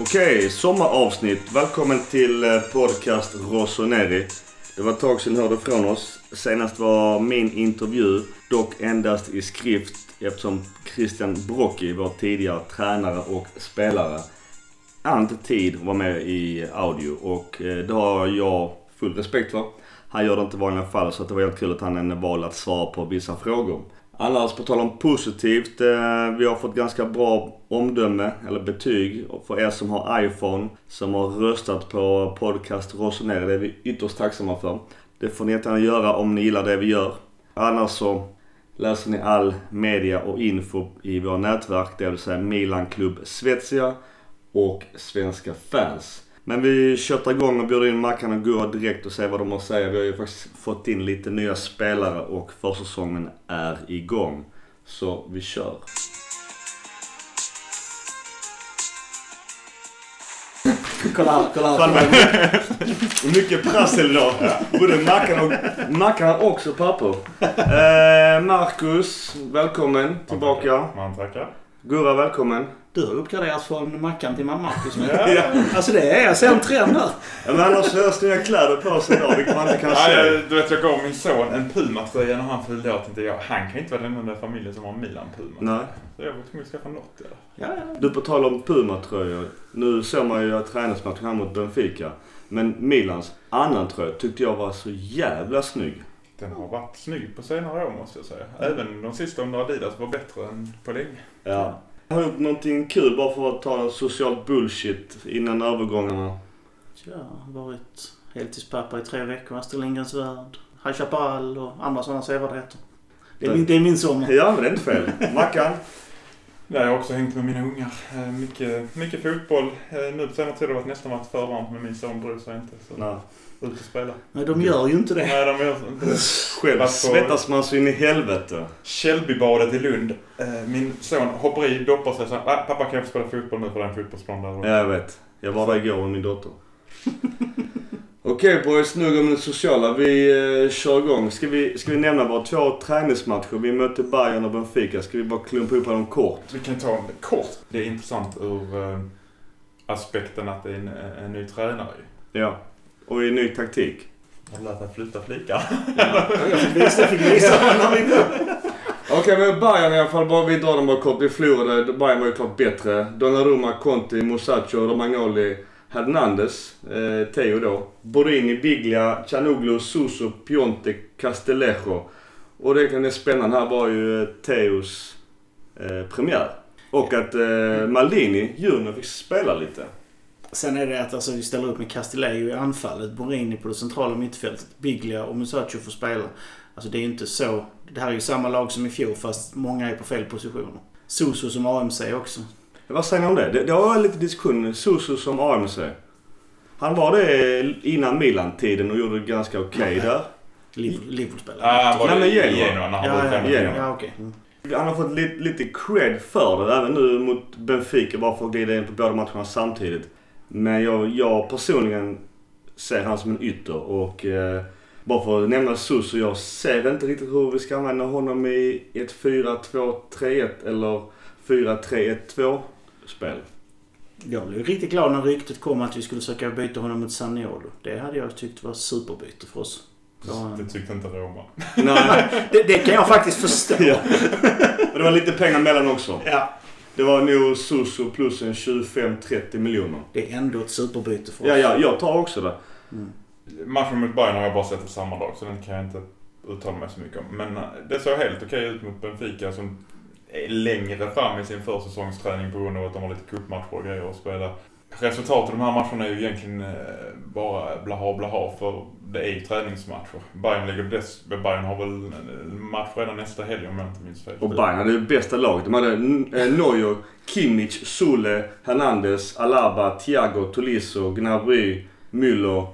Okej, sommaravsnitt. Välkommen till eh, podcast Rossoneri. Det var ett tag sedan ni hörde från oss. Senast var min intervju, dock endast i skrift eftersom Christian Brocchi, vår tidigare tränare och spelare, hade inte tid att vara med i audio och eh, det har jag full respekt för. Han gör det inte i vanliga fall så det var helt kul att han valde att svara på vissa frågor. Annars alltså på tal om positivt. Eh, vi har fått ganska bra omdöme, eller betyg, för er som har iPhone. Som har röstat på podcast Rossoneri. Det är vi ytterst tacksamma för. Det får ni jättegärna göra om ni gillar det vi gör. Annars så läser ni all media och info i våra nätverk. Det vill säga Milan Club Svezia och Svenska fans. Men vi köttar igång och bjuder in Mackan och Gurra direkt och ser vad de har att säga. Vi har ju faktiskt fått in lite nya spelare och försäsongen är igång. Så vi kör. Kolla här, kolla här. Mycket prassel idag. Både Mackan och... Mackan har också papper. Eh, Marcus, välkommen tillbaka. Man tackar. Gurra, välkommen. Du har uppgraderats från Mackan till Marcus nu. Alltså det är, jag ser en trend här. Ja, men han har så nya kläder på sig idag, vilket man inte kan Ja, se. jag, du vet, jag gav min son en Puma-tröja när han fyllde år. Tänkte jag, han kan inte vara den enda familjen som har en Milan-Puma. Nej. Så jag var tvungen att skaffa något. Ja. Ja, ja. Du, på tal om Puma-tröjor. Nu såg man ju att träningsmatchen här mot Benfica. Men Milans annan tröja tyckte jag var så jävla snygg. Den har varit snygg på senare år måste jag säga. Även de sista under Adidas var bättre än på länge. Ja. Jag har gjort någonting kul bara för att ta en social bullshit innan övergångarna. Jag har varit heltidspappa i tre veckor. Astrid Lindgrens Värld, High Chaparral och andra sådana sevärdheter. Det, är min- det är min sommar. Ja, men det är inte fel. Mackan? Där jag har också hängt med mina ungar. Eh, Mycket, mycket fotboll. Eh, Nu på senare tid har det varit nästan varit för varmt men min son bryr sig inte. Så Nej. Ut och spela. Men de gör ju inte det. Nej, de gör inte det. Själv på- svettas man så in i helvete. Källbybadet i Lund. Eh, Min son hoppar i, doppar sig och säger ah, pappa kan jag få spela fotboll nu på den fotbollsplan där? Ja, jag vet. Jag var där igår med min dotter. Okej boys, nog om det sociala. Vi eh, kör igång. Ska vi, ska vi nämna våra två träningsmatcher? Vi mötte Bayern och Benfica. Ska vi bara klumpa ihop dem kort? Vi kan ta det kort. Det är intressant ur eh, aspekten att det är en, en ny tränare ju. Ja. Och i ny taktik. Jag fick visa, jag fick visa när vi Okej, men Bayern i alla fall. Bara vi drar dem bara kort. Vi förlorade. Bayern var ju klart bättre. Donnarumma, Conti, Musacho, Romagnoli, Hernandez, eh, Teo då. Borini, Biglia, Chanuglu, Suso, Piontek, Castellejo. Och det kan är spännande här var ju eh, Teos eh, premiär. Och att eh, Maldini, junior, fick spela lite. Sen är det att alltså, vi ställer upp med Castillejo i anfallet, Borini på det centrala mittfältet, Biglia och Musacho får spela. Alltså det är ju inte så. Det här är ju samma lag som i fjol fast många är på fel positioner. Soso som AMC också. Vad säger ni om det? Det, det var lite diskussion. Suso som AMC. Han var det innan Milan-tiden och gjorde det ganska okej där. Liv- Liverpool-spelare. Ja, han var Nej, men i Genoa. När han Ja, var ja, ja. Mm. Han har fått lite, lite cred för det, även nu mot Benfica, bara för att glida in på båda matcherna samtidigt. Men jag, jag personligen ser han som en ytter och eh, bara för att nämna Suso, jag ser inte riktigt hur vi ska använda honom i ett 4-2-3-1 eller 4-3-1-2 spel. Jag blev riktigt glad när ryktet kom att vi skulle försöka byta honom mot Saniolo. Det hade jag tyckt var superbyte för oss. Så, Det tyckte inte Roma. Nej, det, det kan jag faktiskt förstå. Ja. och det var lite pengar mellan också. Ja. Det var nog Suso plus en 25-30 miljoner. Det är ändå ett superbyte för oss. Ja, ja, jag tar också det. Matchen mot Bayern har jag bara sett i samma dag så den kan jag inte uttala mig så mycket om. Men eh, det såg helt okej ut mot Benfica som är längre fram i sin försäsongsträning på grund av att de har lite cupmatcher och grejer att spela. Resultatet av de här matcherna är ju egentligen eh, bara blaha blaha för det är ju träningsmatcher. Bayern ligger dess... Bayern har väl en match redan nästa helg om jag inte minns fel. Och Bayern hade det bästa laget. De hade eh, Neuer, Kimmich, Sule, Hernandez, Alaba, Thiago, Tolisso, Gnabry, Müller,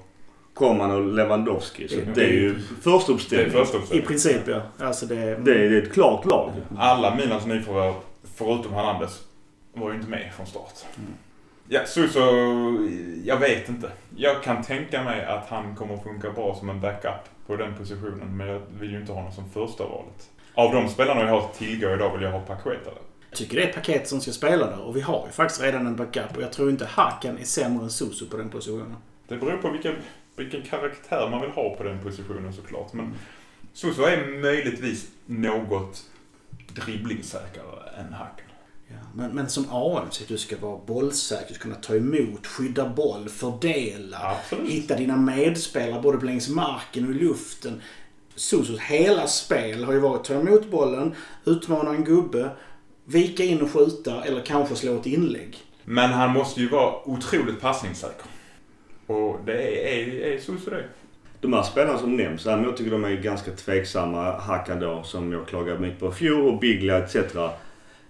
Coman och Lewandowski. Så Det- det är ju första Det är uppställningen. I princip ja. Alltså det... Det är, det är ett klart lag. Alla Milans nyförvärv, förutom Hernandez, var ju inte med från start. Mm. Ja, Suso, jag vet inte. Jag kan tänka mig att han kommer att funka bra som en backup på den positionen. Men jag vill ju inte ha honom som första valet. Av de spelarna jag har tillgå idag vill jag ha Paqueta där. Jag tycker det är paket som ska spela där och vi har ju faktiskt redan en backup och jag tror inte Hakan är sämre än Susu på den positionen. Det beror på vilken, vilken karaktär man vill ha på den positionen såklart. Men Soso är möjligtvis något dribblingssäkrare än Hakan. Men, men som AM så att du ska vara bollsäker, kunna ta emot, skydda boll, fördela, Absolut. hitta dina medspelare både längs marken och i luften. Susus hela spel har ju varit att ta emot bollen, utmana en gubbe, vika in och skjuta eller kanske slå ett inlägg. Men han måste ju vara otroligt passningssäker. Och det är, är, är Soso det. De här spelarna som nämns, jag tycker de är ganska tveksamma. Hakan då, som jag klagade mycket på fjol, och Biglia etc.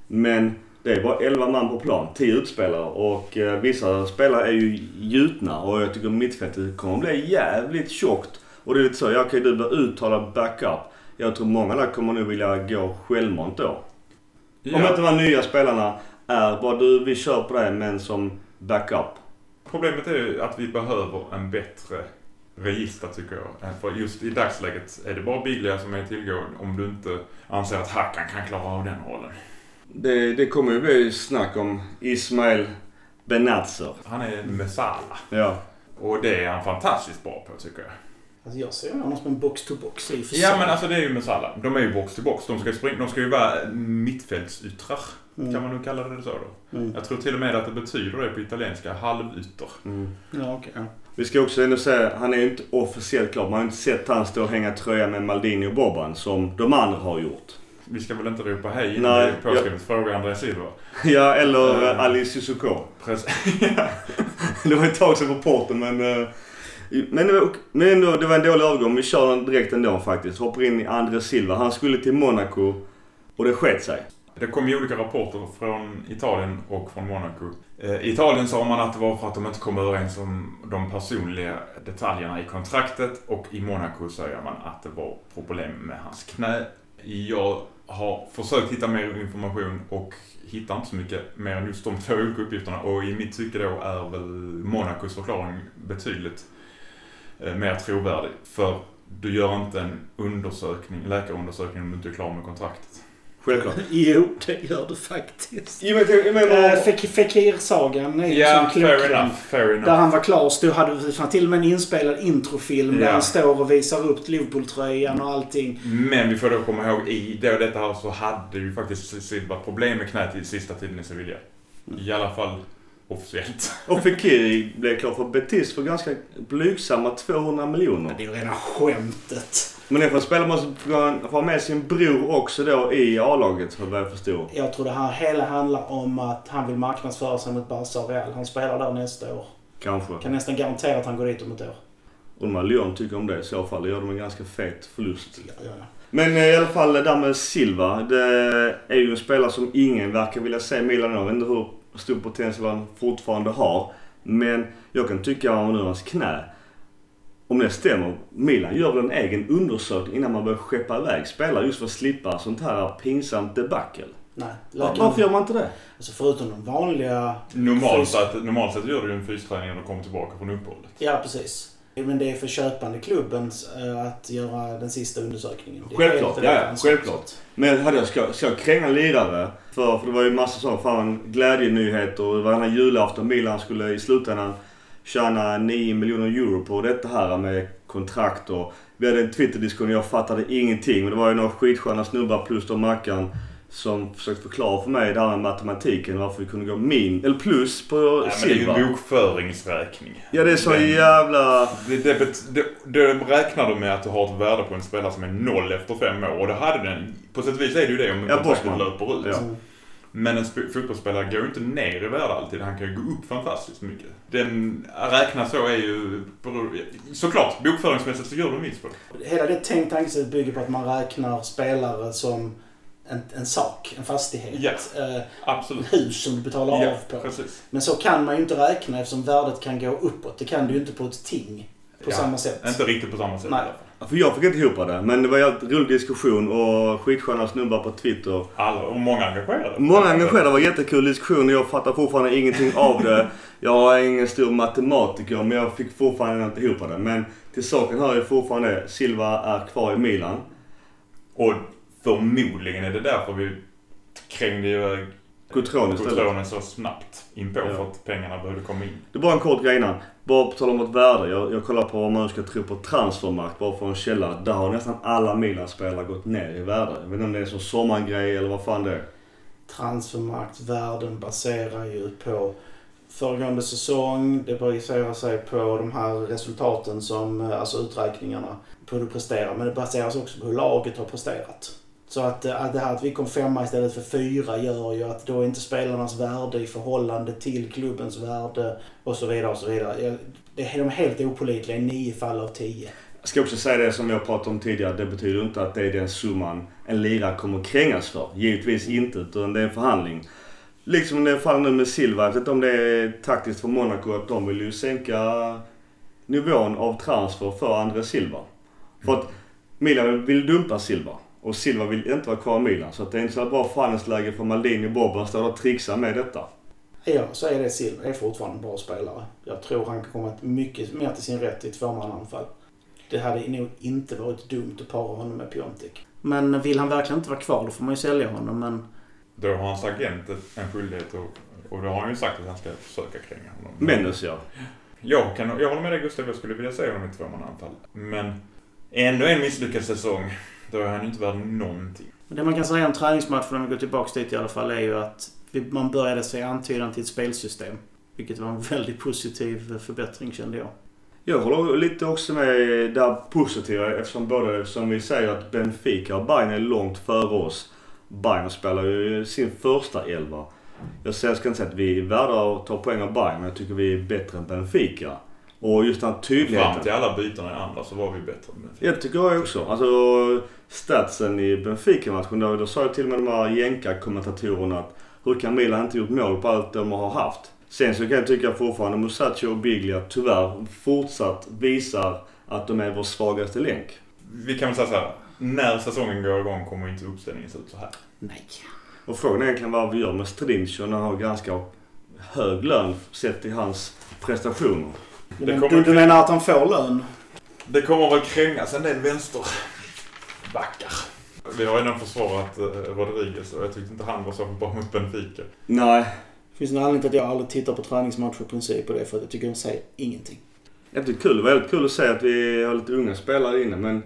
Men det är bara 11 man på plan, 10 utspelare och eh, vissa spelare är ju gjutna och jag tycker mittfältet kommer att bli jävligt tjockt. Och det är lite så, ja okej du blir uttalad backup. Jag tror många där kommer nog vilja gå självmant då. Om inte de här nya spelarna är bara du, vi kör på det men som backup. Problemet är ju att vi behöver en bättre register tycker jag. För just i dagsläget är det bara Biglia som är tillgång om du inte anser att Hakan kan klara av den rollen. Det, det kommer ju bli snack om Ismail Benazer. Han är en Messala. Ja. Och det är han fantastiskt bra på tycker jag. Alltså jag ser honom som en box-to-box i för Ja men alltså det är ju Messala. De är ju box till box. De ska, springa, de ska ju vara mittfältsyttrar. Mm. Kan man nog kalla det så då. Mm. Jag tror till och med att det betyder det på italienska. Halvytter. Mm. Ja, ja. Vi ska också ändå säga, han är ju inte officiellt klar. Man har inte sett han stå och hänga tröja med Maldini och Boban som de andra har gjort. Vi ska väl inte ropa hej innan Nej, påskrivet. Fråga André Silva. Ja, eller uh, Ali Sissoko. Precis. Det var ett tag sedan på porten men... eh, men men ändå, det var en dålig övergång. Vi kör den direkt ändå faktiskt. Hoppar in i André Silva. Han skulle till Monaco och det sket sig. Det kom ju olika rapporter från Italien och från Monaco. I Italien sa man att det var för att de inte kom överens om de personliga detaljerna i kontraktet och i Monaco säger man att det var problem med hans knä. Jag har försökt hitta mer information och hittar inte så mycket mer än just de två olika uppgifterna och i mitt tycke då är väl Monacos förklaring betydligt eh, mer trovärdig. För du gör inte en undersökning, läkarundersökning om du inte är klar med kontraktet. Självklart. Jo, det gör du faktiskt. Jo, men, jag menar, Äh, Fek- Fekir-sagan är ju Ja, som fair enough. Fair enough. Där han var klar stod, hade fan till och med en inspelad introfilm där Ja. han står och visar upp Liverpool-tröjan och allting. Men vi får då komma ihåg, i då detta här så hade ju faktiskt Silva problem med knät i sista tiden i Sevilla. I alla fall officiellt. och Fekir blev klar för Betis för ganska blygsamma 200 miljoner. Det är ju rena skämtet. Men det får spela måste ha med sin bror också då i A-laget vad jag förstår. Jag tror det här hela handlar om att han vill marknadsföra sig mot Barca Real. Han spelar där nästa år. Kanske. Kan nästan garantera att han går dit om ett år. Undrar vad Lyon tycker om det i så fall. Det gör de en ganska fet förlust. Ja, ja, ja. Men eh, i alla fall det där med Silva. Det är ju en spelare som ingen verkar vilja se Milan. Jag vet inte hur stor potential han fortfarande har. Men jag kan tycka om nu hans knä. Om det stämmer. Milan gör väl en egen undersökning innan man börjar skeppa iväg spelare just för att slippa sånt här pinsamt debacle. Nej. Läkaren, Varför gör man inte det? alltså förutom de vanliga... Normalt Fys- sett, normalt sett gör du ju en fysträning när du kommer tillbaka från uppehållet. Ja, precis. Men det är för köpande klubben eh, att göra den sista undersökningen. Självklart, ja, ja, självklart. Men hade jag ska, ska jag kränga lirare, för, för det var ju massa sådana fan glädjenyheter och det var den här julafton Milan skulle i slutändan tjäna 9 miljoner euro på detta här med kontrakt och vi hade en Twitter-diskussion jag fattade ingenting men det var ju några skitsköna snubbar plus då Mackan som försökte förklara för mig det här med matematiken varför vi kunde gå min, eller plus på Nej, men det är ju en bokföringsräkning. Ja det är så Den- jävla... Det, det, det, det räknar du med att du har ett värde på en spelare som är noll efter fem år. Och det hade den. På sätt och vis är det ju det om Ja, kontraktet löper ut. Ja. Men en sp- fotbollsspelare går ju inte ner i värde alltid. Han kan ju gå upp fantastiskt mycket. Den räkna så är ju... Såklart, bokföringsmässigt så gör du vinst på det. Hela det tänkt tankesättet bygger på att man räknar spelare som en, en sak, en fastighet. Ja. Eh, Absolut. hus som du betalar Ja, av på. precis. Men så kan man ju inte räkna eftersom värdet kan gå uppåt. Det kan du ju inte på ett ting på Ja, samma sätt. Inte riktigt på samma sätt Nej. i alla fall. För jag fick inte ihop det men det var en rolig diskussion och skitsköna snubbar på Twitter Alla, och många engagerade. Många engagerade. Det var jättekul diskussion och jag fattar fortfarande ingenting av det. Jag är ingen stor matematiker men jag fick fortfarande inte ihop det. Men till saken hör ju fortfarande Silva är kvar i Milan. Och förmodligen är det därför vi krängde ju Cotrone istället. Cotrone så snabbt inpå Ja. för att pengarna behövde komma in. Det är bara en kort grej innan. Bara på tal om vårt värde. Jag, jag kollar på om man ska tro på transfermarkt bara från en källa. Där har nästan alla Milan-spelare gått ner i värde. Jag vet inte om det är en sån sommargrej eller vad fan det är. Transfermarktvärden baserar ju på föregående säsong. Det baserar sig på de här resultaten som, eh, alltså uträkningarna på hur du presterar. Men det baseras också på hur laget har presterat. Så att, eh, att det här att vi kom femma istället för fyra gör ju att då är inte spelarnas värde i förhållande till klubbens värde och så vidare och så vidare. Det är de är helt opolitliga i nio fall av tio. Jag ska också säga det som jag pratade om tidigare. Det betyder inte att det är den summan en lirare kommer krängas för. Givetvis inte, utan det är en förhandling. Liksom det fallet nu med Silva. Jag vet inte om det är taktiskt för Monaco att de vill ju sänka nivån av transfer för André Silva. För att Milan vill dumpa Silva. Och Silva vill inte vara kvar i Milan. Så att det är inte så bra förhandlingsläge för Maldini och Boban att stå och trixa med detta. Ja, så är det Silva är fortfarande en bra spelare. Jag tror han kan komma mycket mer till sin rätt i tvåmannaanfall. Det hade nog inte varit dumt att para honom med Piontek. Men vill han verkligen inte vara kvar då får man ju sälja honom. Men Då har hans agent en skyldighet och, och då har han ju sagt att han ska försöka kränga honom. Mendes ja. Jag, kan, jag håller med dig Gustav, jag skulle vilja se honom i tvåmannaanfall. Men ändå en misslyckad säsong. Då är han ju inte värd någonting. det man kan säga om träningsmatchen, om vi går tillbaka dit i alla fall, är ju att man började se antydan till ett spelsystem. Vilket var en väldigt positiv förbättring kände jag. Jag håller lite också med det positiva eftersom både som vi säger att Benfica och Bayern är långt före oss. Bayern spelar ju sin första elva. Jag säger- jag ska inte säga att vi är värda att ta poäng av Bayern men jag tycker vi är bättre än Benfica. Och just den här tydligheten. Fram till alla bytena i andra så var vi bättre. Men Jag tycker jag också. Alltså statsen i Benfica-matchen, då, då sa ju till och med de här jänka-kommentatorerna att hur kan Milan inte gjort mål på allt de har haft? Sen så kan jag tycka fortfarande Musacho och Biglia tyvärr fortsatt visar att de är vår svagaste länk. vi kan väl säga så här. När säsongen går igång kommer inte uppställningen se ut så här. Nej. Och frågan är egentligen vad vi gör med Strincho när han har ganska hög lön sett till hans prestationer. Det Men du, du menar att han får lön? Det kommer väl krängas en del vänsterbackar. Vi har redan försvarat eh, Rodriguez och jag tyckte inte han var så bra mot Benfica. Nej, Det finns en anledning till att jag aldrig tittar på träningsmatcher i princip och det är för att jag tycker de säger ingenting. Jävligt kul. Det var väldigt kul att se att vi har lite unga spelare inne men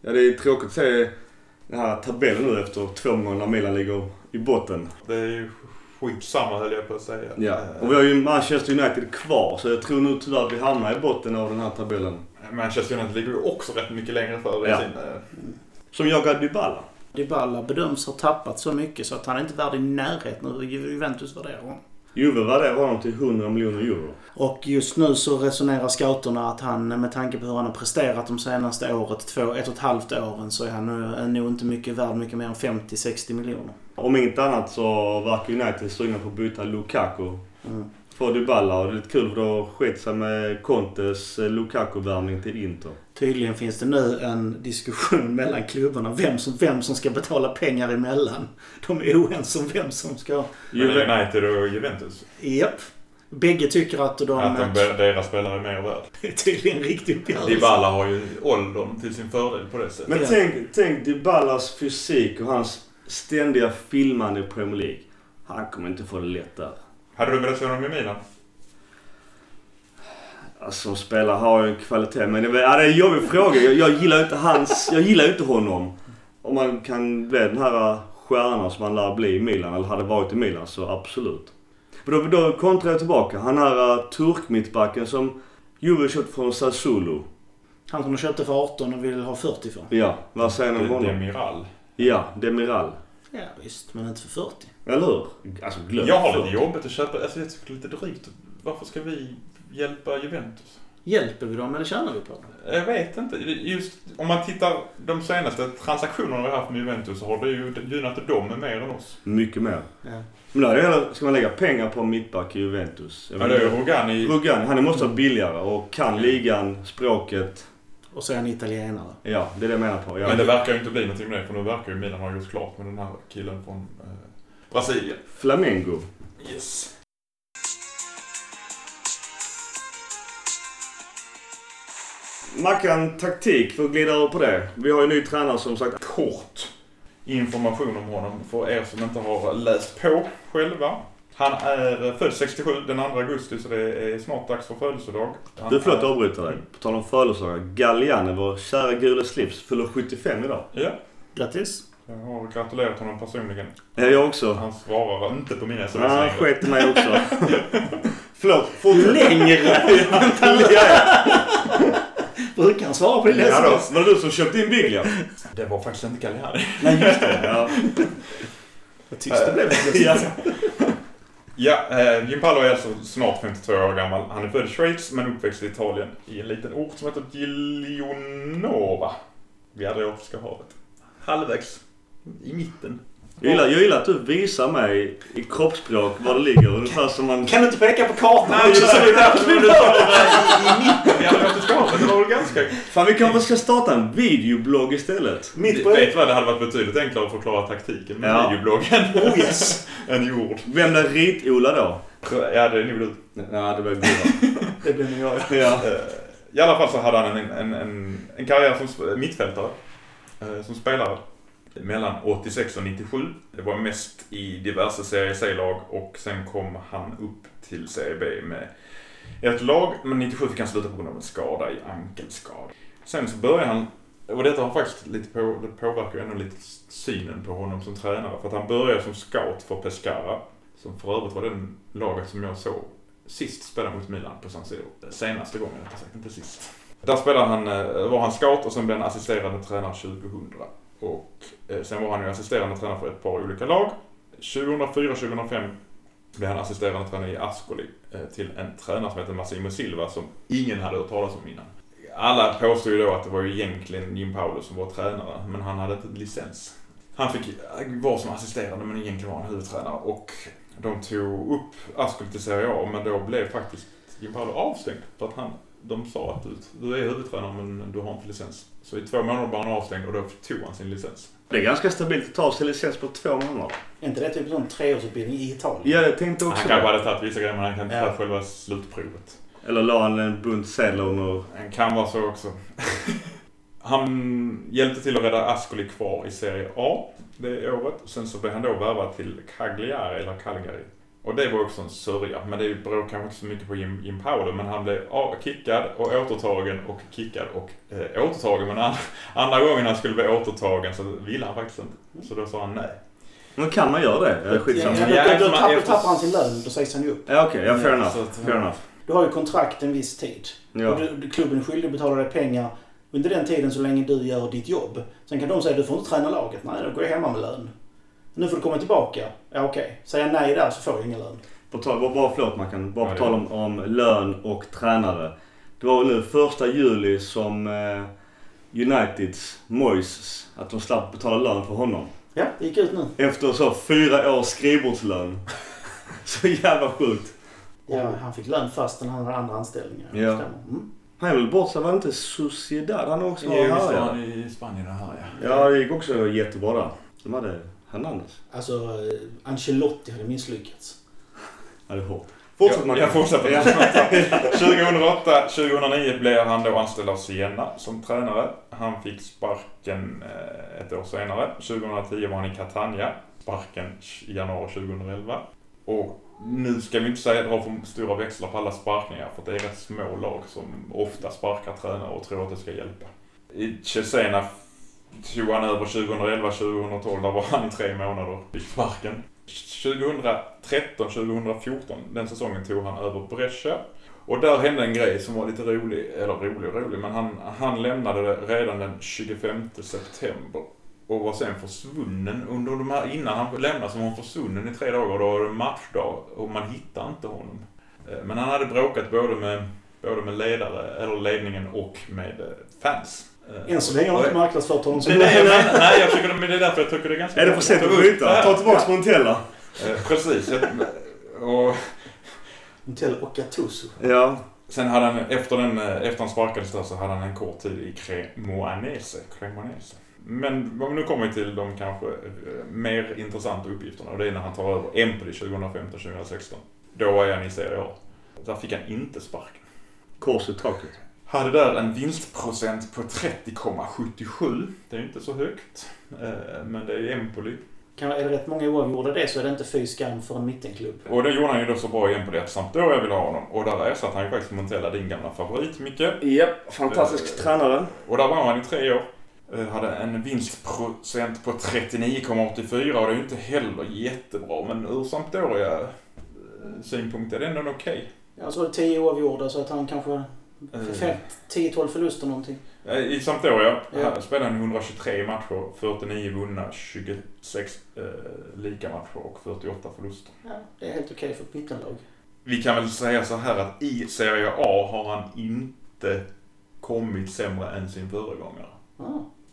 ja, det är tråkigt att se den här tabellen nu efter två omgångar när Milan ligger i botten. Det är ju skitsamma höll jag på att säga. Ja. Eh, Och vi har ju Manchester United kvar så jag tror nu tyvärr att vi hamnar i botten av den här tabellen. Manchester United ligger ju också rätt mycket längre före Ja. sin... eh, Som jagar Dybala. Dybala bedöms ha tappat så mycket så att han är inte värd i närheten hur Juventus värderar honom. Juve värderar honom till 100 miljoner euro. Och just nu så resonerar scouterna att han med tanke på hur han har presterat de senaste året, två, ett och ett halvt åren, så är han är nog inte mycket värd mycket mer än 50-60 miljoner. Om inte annat så verkar United sugna på att byta Lukaku Mm. För Dybala. Och det är lite kul för då skett sig med Contes eh, Lukaku-värvning till Inter. Tydligen finns det nu en diskussion mellan klubbarna vem som, vem som ska betala pengar emellan. De är oense om vem som ska... United och Juventus. Japp. Bägge tycker att de... Att de, deras spelare är mer värd. Det är tydligen en riktig uppgörelse. Dybala har ju åldern till sin fördel på det sättet. men tänk, tänk Dybalas fysik och hans ständiga filmande i Premier League. Han kommer inte få det lätt där. Hade du velat se honom i Milan? Alltså spelare har ju kvalitet. Men det, ja, det är en jobbig fråga. Jag, jag gillar inte hans... Jag gillar inte honom. Om man kan bli den här stjärnan som han lär bli i Milan, eller hade varit i Milan, så absolut. Men då, då kontrar jag tillbaka. Han här uh, turkmittbacken som Juve köpt från Sassuolo. Han som de köpte för 18 och vill ha 40 för. Ja, vad säger ni om honom? Demiral. Ja, Demiral. Ja visst, men inte för 40. Eller hur? Alltså glöm Jag har för- lite jobbigt att köpa. Alltså jag tycker lite drygt. Varför ska vi hjälpa Juventus? Hjälper vi dem eller tjänar vi på dem? Jag vet inte. Just om man tittar de senaste transaktionerna vi har haft med Juventus så har det ju gynnat dem mer än oss. Mycket mer. Ja. Men då är det, ska man lägga pengar på en mittback i Juventus? Jag Ja, det är Rogani. Rugani, han måste vara billigare och kan ligan, språket. Och så är han italienare. Ja, det är det jag menar på. Ja. Men det verkar ju inte bli någonting med det för nu verkar ju Milan ha gjort klart med den här killen från eh, Brasilien. Flamengo. Yes. Mackan, taktik för att glida över på det. Vi har ju en ny tränare som sagt. Kort. information om honom för er som inte har läst på själva. Han är född 67 den 2 augusti så det är snart dags för födelsedag. Han Du, förlåt är- jag avbryter dig. På tal om födelsedagar. Galliani, vår kära gule slips, fyller 75 idag. Ja, Grattis. Jag har gratulerat honom personligen. Ja, jag också. Han svarar inte på mina sms Ja, han längre. sket mig också. Förlåt, fortsätt. Längre! Brukar han svara på din ja sms? Var det du som köpte in Biglia? Det var faktiskt inte Galliani. Nej, just det. Ja. Vad tyst det blev. ja. Ja, eh, Jim Paolo är alltså snart 52 år gammal. Han är född i Schweiz men uppväxt i Italien i en liten ort som heter Gilionova. Vid Adriatiska havet. Halvvägs i mitten. Jag gillar, jag gillar att du visar mig i kroppsspråk var det ligger. Ungefär som man... Kan du inte peka på kartan Nej, det är är därför där du i mitten Adriatiska havet. Det var väl ganska... Fan, vi kanske ska starta en videoblogg istället. Mitt på... Vet du vad? Det hade varit betydligt enklare att förklara taktiken med Ja. videobloggen. Oh yes! än i ord. Vem blir rit-Ola då? Ja, det är nog du. Ja, det var Gurra. Det blir nog jag. ja. Eh, I alla fall så hade han en, en, en, en karriär som mittfältare. eh, Som spelare. Mellan 86 och 97. Det var mest i diverse Serie C-lag och sen kom han upp till Serie B med ett lag. Men 97 fick han sluta på grund av en skada i ankelskada. Sen så började han, och detta har faktiskt lite på, det påverkar ändå lite synen på honom som tränare. För att han började som scout för Pescara. Som för övrigt var den laget som jag såg sist spela mot Milan på San Siro. Senaste gången, rättare sagt, inte sist. Där spelade han, eh, var han scout och sen blev han assisterande tränare 2000. Och eh, sen var han ju assisterande tränare för ett par olika lag. 2004-2005 blev han assisterande tränare i Ascoli eh, till en tränare som heter Massimo Silva som ingen hade hört talas om innan. Alla påstod ju då att det var ju egentligen Jim Paolo som var tränare, men han hade inte licens. Han fick eh, vara som assisterande men egentligen var han huvudtränare och de tog upp Ascoli till Serie A men då blev faktiskt Jim Paolo avstängd för att han, de sa att du, du är huvudtränare men du har inte licens. Så i två månader var han avstängd och då tog han sin licens. Det är ganska stabilt att ta sig licens på två månader. Är inte det typ en treårsutbildning i Italien? Ja, jag tänkte också Han kanske det. hade tagit vissa grejer men han kan inte Ja. ta själva slutprovet. Eller la han en bunt sedlar under... Han kan vara så också. han hjälpte till att rädda Ascoli kvar i Serie A det året. Sen så blev han då värvad till Cagliari, eller Calgary. Och det var också en sörja. Men det beror kanske inte så mycket på Jim, Jim Paolo. Men han blev kickad och återtagen och kickad och eh, återtagen. Men andra, andra gången han skulle bli återtagen så ville han faktiskt inte. Så då sa han nej. Men kan man göra det? Ja, Ja, skitsamma. ja, Ja, då, då tappar, efter- tappar han sin lön. Då sägs han ju upp. Ja, okej. Ja, fair enough. att- Fair enough. Du har ju kontrakt en viss tid. Och Ja. du, du- klubben är skyldig att betala dig pengar under den tiden så länge du gör ditt jobb. Sen kan de säga du får inte träna laget. Nej, då går jag hemma med lön. Nu får du komma tillbaka. Ja, okej. Säger jag nej där så får jag ingen lön. På tal, bara, bara förlåt Mackan. Bara Ja, på tal om, om lön och tränare. Det var väl nu första juli som eh, Uniteds Moises, att de slapp betala lön för honom. Ja, det gick ut nu. Efter så fyra års skrivbordslön. så jävla sjukt. Ja, han fick lön fast när han hade andra anställningar. Ja. Mm. Han är väl bort sig, var inte Sociedad han också Jo, var här var ja. han i Spanien här ja. Ja, det gick också jättebra där. De hade Hernandez. Alltså, eh, Ancelotti hade misslyckats. Ja, det är hårt. Fortsätt jag, jag Mackan. fortsätter. Ja. 2008, 2009 blev han då anställd av Siena som tränare. Han fick sparken eh, ett år senare. 2010 var han i Catania. Sparken i januari 2011. Och nu ska vi inte säga dra för stora växlar på alla sparkningar för det är rätt små lag som ofta sparkar tränare och tror att det ska hjälpa. I Cesena tog han över 2011-2012. Där var han i tre månader. Fick sparken. 2013-2014, den säsongen tog han över Brescia. Och där hände en grej som var lite rolig, eller rolig och rolig, men han, han lämnade det redan den 25 september. Och var sen försvunnen under de här, innan han lämnade så var han försvunnen i tre dagar. Då var det matchdag och man hittade inte honom. Eh, men han hade bråkat både med, både med ledare, eller ledningen och med fans. Eh, Än så länge har han inte marknadsfört honom som jag menar. Nej, jag tycker, men det är därför jag tycker det är ganska Är det för sent att ta upp byta? det här. Ta tillbaka Montella. Eh, Precis. Jag- Och Montell och Gattuso. Ja. sen hade han, efter, den, eh, efter han sparkades där så hade han en kort tid i Cremonese. Cremonese. Men nu kommer vi till de kanske mer intressanta uppgifterna och det är när han tar över Empoli 2015-2016. Då är han i Serie A. Där fick han inte sparken. Kors i taket. Hade där en vinstprocent på 30,77. Det är inte så högt. Eh, Men det är Empoli. Kan, är det rätt många oavgjorda det så är det inte fy skam för en mittenklubb. Och det gjorde han ju då så bra i Empoli att Sampdoria ville ha honom. Och där ersatte han ju faktiskt Montella, din gamla favorit Micke. Japp, fantastisk Eh, tränare. Och där var han i tre år. Eh, Hade en vinstprocent på 39,84 och det är ju inte heller jättebra. Men ur Sampdoria synpunkt är det ändå okej. Jag tror det är 10 oavgjorda så att han kanske... Eh, Fem- 10-12 förluster någonting. Eh, I Sampdoria Ja. här spelade han 123 matcher, 49 vunna, 26 eh, lika matcher och 48 förluster. Ja, det är helt okej för ett mittenlag. Vi kan väl säga så här att i Serie A har han inte kommit sämre än sin föregångare. Ah.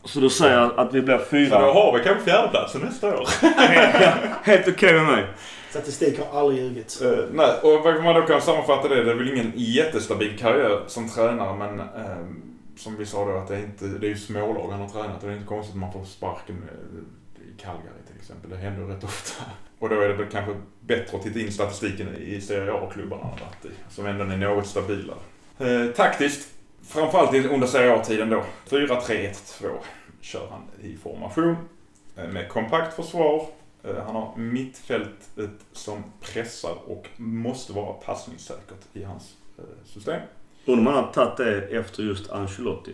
Så du säger att vi blir Så då fyra? har vi kanske fjärdeplatsen nästa år. Helt okej med mig. Statistik har aldrig ljugit. Uh, nej, och vad man då kan sammanfatta det, det är väl ingen jättestabil karriär som tränare men uh, som vi sa då att det är inte, det är ju smålag han har tränat och det är inte konstigt att man får sparken eh, i Calgary till exempel. Det händer ju rätt ofta. Och då är det väl kanske bättre att titta in statistiken i Serie A-klubbarna han har varit i, eh, som ändå är något stabilare. Eh, taktiskt, framförallt under Serie A-tiden då, 4-3-1-2 kör han i formation eh, med kompakt försvar, han har mittfältet som pressar och måste vara passningssäkert i hans eh, system. Undrar om han har tagit det efter just Ancelotti.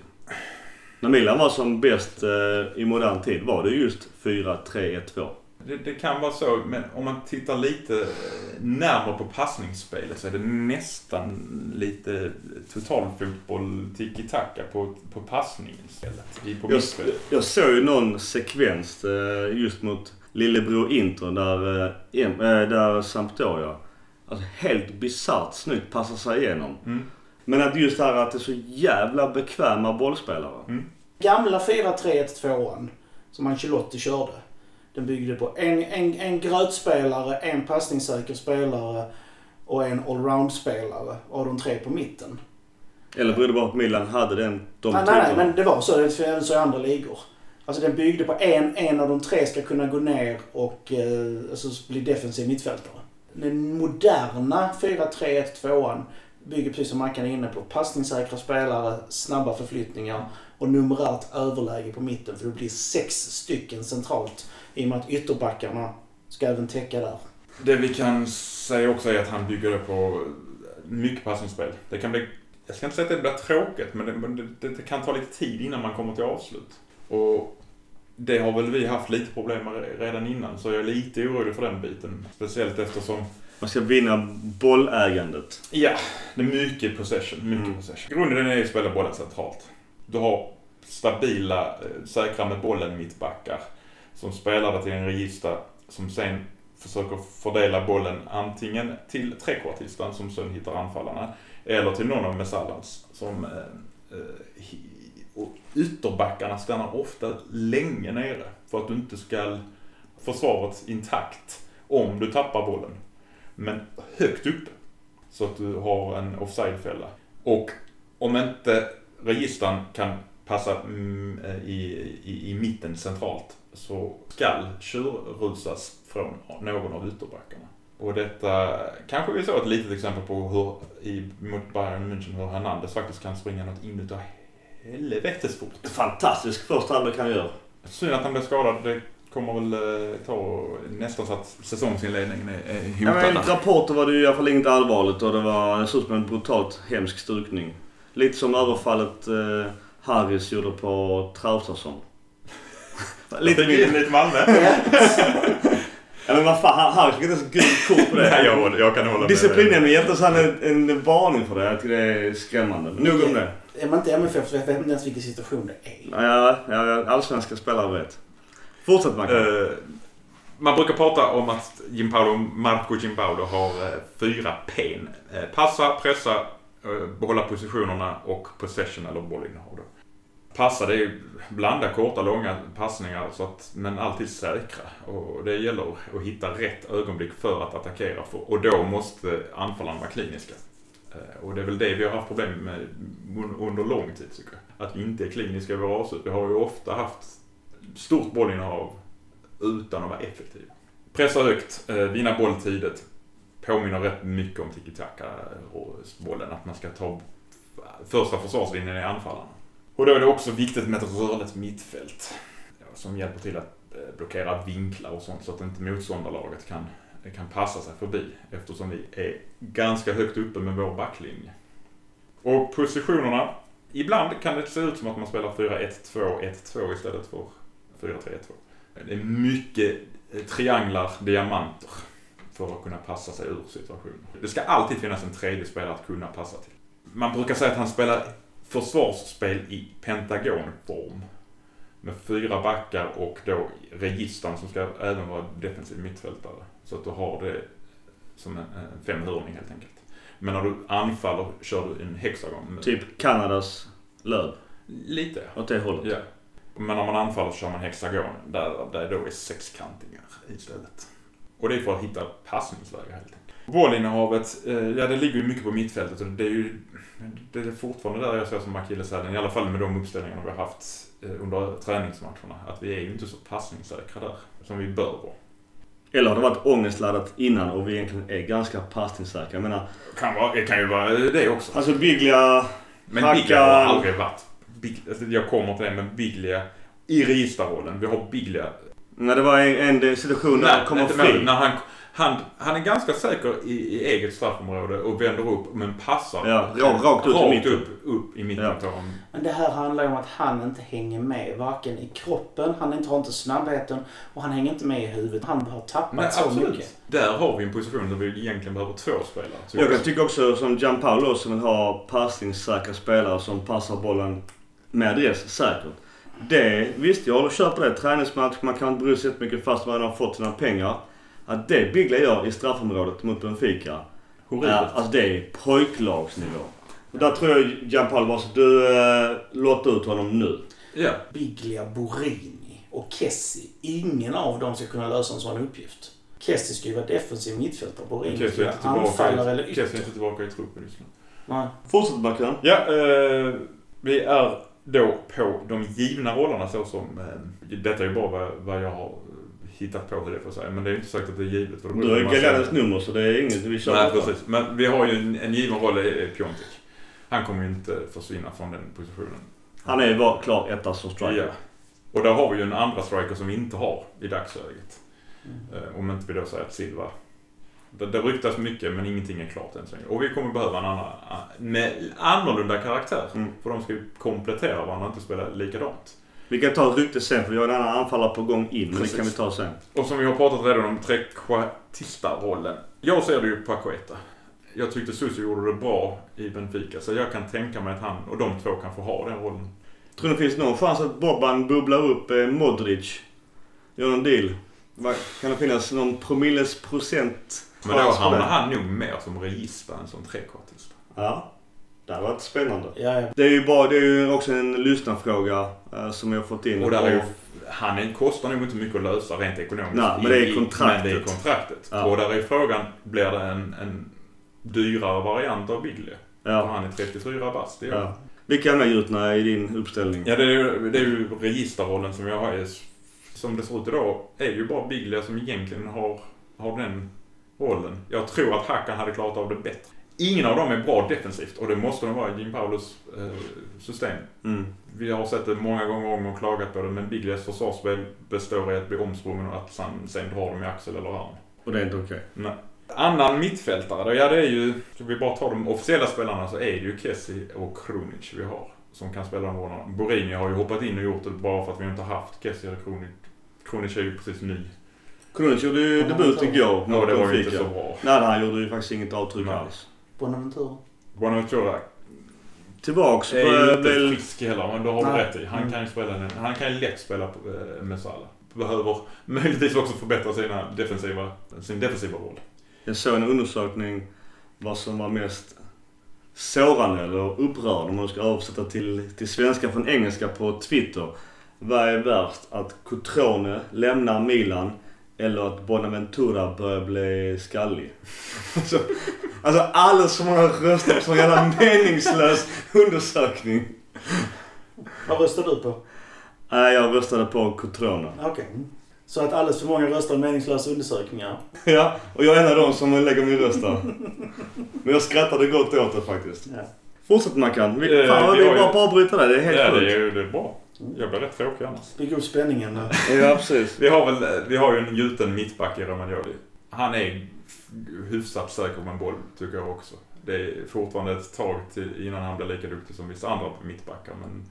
När Milan var som bäst eh, i modern tid var det just 4-3-1-2. Det, det kan vara så, men om man tittar lite eh, närmare på passningsspelet så är det nästan lite totalfotboll, tiki-taka på, på passningen istället. På Jag, jag såg ju någon sekvens eh, just mot lillebror Inter där, eh, där Sampdoria alltså helt bisarrt snyggt passar sig igenom. Mm. Men att just det här att det är så jävla bekväma bollspelare. Gamla 4-3-1-2an som Ancelotti körde. Den byggde på en, en, en grötspelare, en passningssäker spelare och en allround-spelare av de tre på mitten. Eller berodde det bara på att Milan hade den, de nej, nej, nej, men det var så. Det är så i andra ligor. Alltså den byggde på en, en av de tre ska kunna gå ner och eh, alltså, bli defensiv mittfältare. Den moderna 4-3-1-2an bygger precis som Mackan är inne på passningssäkra spelare, snabba förflyttningar och numerärt överläge på mitten för det blir sex stycken centralt i och med att ytterbackarna ska även täcka där. Det vi kan säga också är att han bygger det på mycket passningsspel. Det kan bli, jag ska inte säga att det blir tråkigt, men det, det, det kan ta lite tid innan man kommer till avslut. Och det har väl vi haft lite problem med redan innan, så jag är lite orolig för den biten. Speciellt eftersom, Man ska vinna bollägandet. ja, det är mycket possession. Mycket Mm. possession. Grunden är att spela bollen centralt. Du har stabila, eh, säkra med bollen mittbackar som spelar det till en regista som sen försöker fördela bollen antingen till trekvartisten som sen hittar anfallarna eller till någon av Messalas som eh, eh, och ytterbackarna stannar ofta länge nere för att du inte ska försvaret intakt om du tappar bollen. Men högt uppe så att du har en offside fälla. Och om inte registern kan passa mm, eh, i, i, i mitten centralt så skall tjurrusas från någon av ytterbackarna. Och detta kanske vi såg ett litet exempel på hur i, mot Bayern München hur Hernandez faktiskt kan springa något inuti helvetes fort. Fantastisk första halvlek han gör. Synd att han blev skadad. Det kommer väl eh, ta nästan så att säsongsinledningen är, Ja, hotad. men enligt rapporter var det ju i alla fall inget allvarligt och det var såg ut som en brutalt hemsk stukning. Lite som överfallet eh, Harris gjorde på Traustason. lite, lite, lite Malmö. Ja men vad fan, Harris fick inte ens gult kort på det. Nej, jag, jag kan hålla med. dig. Disciplinnämnden gett oss han en, en varning för det. Jag tycker det är skrämmande. Men nog om det. Är man inte MFF så vet man inte ens vilken situation det är. Ja, ja, ja, allsvenska spelare vet. Fortsätt Mackan. Eh, man brukar prata om att Gimpaolo, Marco Gimpaolo har eh, fyra P. Eh, passa, pressa, eh, behålla positionerna och possession eller bollinnehav. Passa, det är blanda korta, långa passningar så att, men alltid säkra. Och det gäller att hitta rätt ögonblick för att attackera. För, och då måste anfallarna vara kliniska. Eh, och det är väl det vi har haft problem med under lång tid tycker jag. Att vi inte är kliniska i våra avslut. Vi har ju ofta haft stort bollinnehav utan att vara effektiva. Pressa högt, eh, vinna boll tidigt. Påminner rätt mycket om tiki-taka och bollen. Att man ska ta första försvarslinjen i anfallarna. Och då är det också viktigt med ett rörligt mittfält. Som hjälper till att eh, blockera vinklar och sånt så att inte motståndarlaget kan, kan passa sig förbi. Eftersom vi är ganska högt uppe med vår backlinje. Och positionerna. Ibland kan det se ut som att man spelar 4-1-2-1-2 istället för 4-3-1-2. Det är mycket eh, trianglar, diamanter för att kunna passa sig ur situationen. Det ska alltid finnas en tredje spelare att kunna passa till. Man brukar säga att han spelar försvarsspel i pentagonform. Med fyra backar och då registern som ska även vara defensiv mittfältare. Så att du har det som en, en femhörning helt enkelt. Men när du anfaller kör du en hexagon. Typ Kanadas löv. Lite. Åt det hållet. Ja. Men när man anfaller så kör man hexagon. Där, där då är sexkantingar istället. Och det är för att hitta passningsvägar helt enkelt. Bollinnehavet, eh, ja det ligger ju mycket på mittfältet och det är ju det är fortfarande där jag ser som akilleshälen. I alla fall med de uppställningarna vi har haft eh, under träningsmatcherna. Att vi är ju inte så passningssäkra där som vi bör vara. Eller har det varit ångestladdat innan och vi egentligen är ganska passningssäkra? Jag menar... Kan vara, det kan ju vara det också. Alltså Biglia... Men Hackan... Biglia har aldrig varit... Big, alltså jag kommer till det, men Biglia i registerrollen. Vi har Biglia... När det var en, en situation där han kommer fri. När han, han, han är ganska säker i, i eget straffområde och vänder upp men passar ja, rakt, ut, rakt i mitten. upp, upp i mitten ja. Men det här handlar ju om att han inte hänger med varken i kroppen, han inte, har inte snabbheten och han hänger inte med i huvudet. Han har tappat Nej, så absolut. mycket. Där har vi en position där vi egentligen behöver två spelare. Jag kan tycka också som Gianpaolo som vill ha passningssäkra spelare som passar bollen med adress säkert. Det, visst jag håller på det. Träningsmatch, man kan inte bry sig så mycket fast man har fått sina pengar. Att det Biglia gör i straffområdet mot Benfica. Horribelt. Är, alltså det är pojklagsnivå. Och där tror jag Gianpaolo var så du äh, låter ut honom nu. Ja. Biglia, Borini och Kessi. Ingen av dem ska kunna lösa en sån uppgift. Kessi ska ju vara defensiv mittfältare. Borini ska vara anfallare eller ytter. Kessi är inte tillbaka i truppen just nu. Nej. Fortsätt Mackan. Ja, eh, vi är då på de givna rollerna så som... Eh, detta är ju bara vad, vad jag har hittat på hur det får säga. Men det är inte sagt att det är givet. För du har ju Galanes nummer så det är inget vi kör Nej, precis. Men vi har ju en, en given roll i Piontek. Han kommer ju inte försvinna från den positionen. Han är ju bara klar etta som striker. Ja. Och där har vi ju en andra striker som vi inte har i dagsläget. Mm. Uh, om inte vi då säger att Silva det, det ryktas mycket men ingenting är klart än så länge. Och vi kommer behöva en annan, med annorlunda karaktär. Mm. För de ska ju komplettera varandra och inte spela likadant. Vi kan ta ett rykte sen för vi har en annan anfallare på gång in. Men det kan vi ta sen. Och som vi har pratat redan om, trekvartista-rollen. Jag ser det ju på Aqueta. Jag tyckte Susi gjorde det bra i Benfica. Så jag kan tänka mig att han och de två kan få ha den rollen. Tror du det finns någon chans att Boban bubblar upp eh, Modric? Gör en deal? Kan det finnas någon promilles procent? Men då hamnar han nog mer som register än som trekvartista. Ja. Det hade varit spännande. Ja, ja. Det är ju bara, det är ju också en lyssnarfråga uh, som jag har fått in. Och där är ju, han kostar nog inte mycket att lösa rent ekonomiskt. Nej, men det är kontraktet. Men det är kontraktet. Ja. Och där är frågan, blir det en, en dyrare variant av Bigle? Ja. För han är 34 bast. Ja. Vilka är medgjutna i din uppställning? Ja, det är ju, det är ju registerrollen som jag har. Som det ser ut idag är det ju bara Biglia som egentligen har, har den rollen. Jag tror att Hackan hade klarat av det bättre. Ingen av dem är bra defensivt och det måste de vara i Jim Paulos eh, system. Mm. Vi har sett det många gånger om och klagat på det men Biglias försvarsspel består i att bli omsprungen och att han sen drar dem i axel eller arm. Och det är inte okej? Okay. Nej. Annan mittfältare då? Ja det är ju, ska vi bara ta de officiella spelarna så är det ju Kessi och Krunic vi har. Som kan spela de rollerna. Borini har ju hoppat in och gjort det bara för att vi inte haft Kessi eller Krunic. Krunic är ju precis ny. Krunic gjorde ju debut igår. Ja, det var ju inte så bra. Nej, han gjorde ju faktiskt inget avtryck alls. Bonaventura. Bonaventura Tillbaks. Är ju inte väl... frisk heller, men du har du rätt i. Han mm. kan ju spela han kan ju lätt spela på, eh, med Salah. Behöver möjligtvis också förbättra sina defensiva, sin defensiva roll. Jag såg en undersökning vad som var mest sårande eller upprörd om man ska översätta till, till svenska från engelska på Twitter. Vad är värst? Att Cotrone lämnar Milan eller att Bonaventura börjar bli skallig. alltså, alltså alldeles för många röster på en jävla meningslös undersökning. Vad röstade du på? Nej, jag röstade på Cotrona. Okej. Okay. Så att alldeles för många röstar i meningslösa undersökningar? ja, och jag är en av dem som lägger min röst där. Men jag skrattade gott åt det faktiskt. Ja. Fortsätt Mackan. Vi, Eh, fan, vi vi ju- bara på avbryta där. Det är helt Ja, det sjukt. är, det är bra. Jag blir rätt tråkig annars. Bygga upp spänningen där. Ja, precis. Vi har väl, vi har ju en gjuten mittback i Romagnoli. Han är hyfsat säker på en boll, tycker jag också. Det är fortfarande ett tag till innan han blir lika duktig som vissa andra mittbackar. Men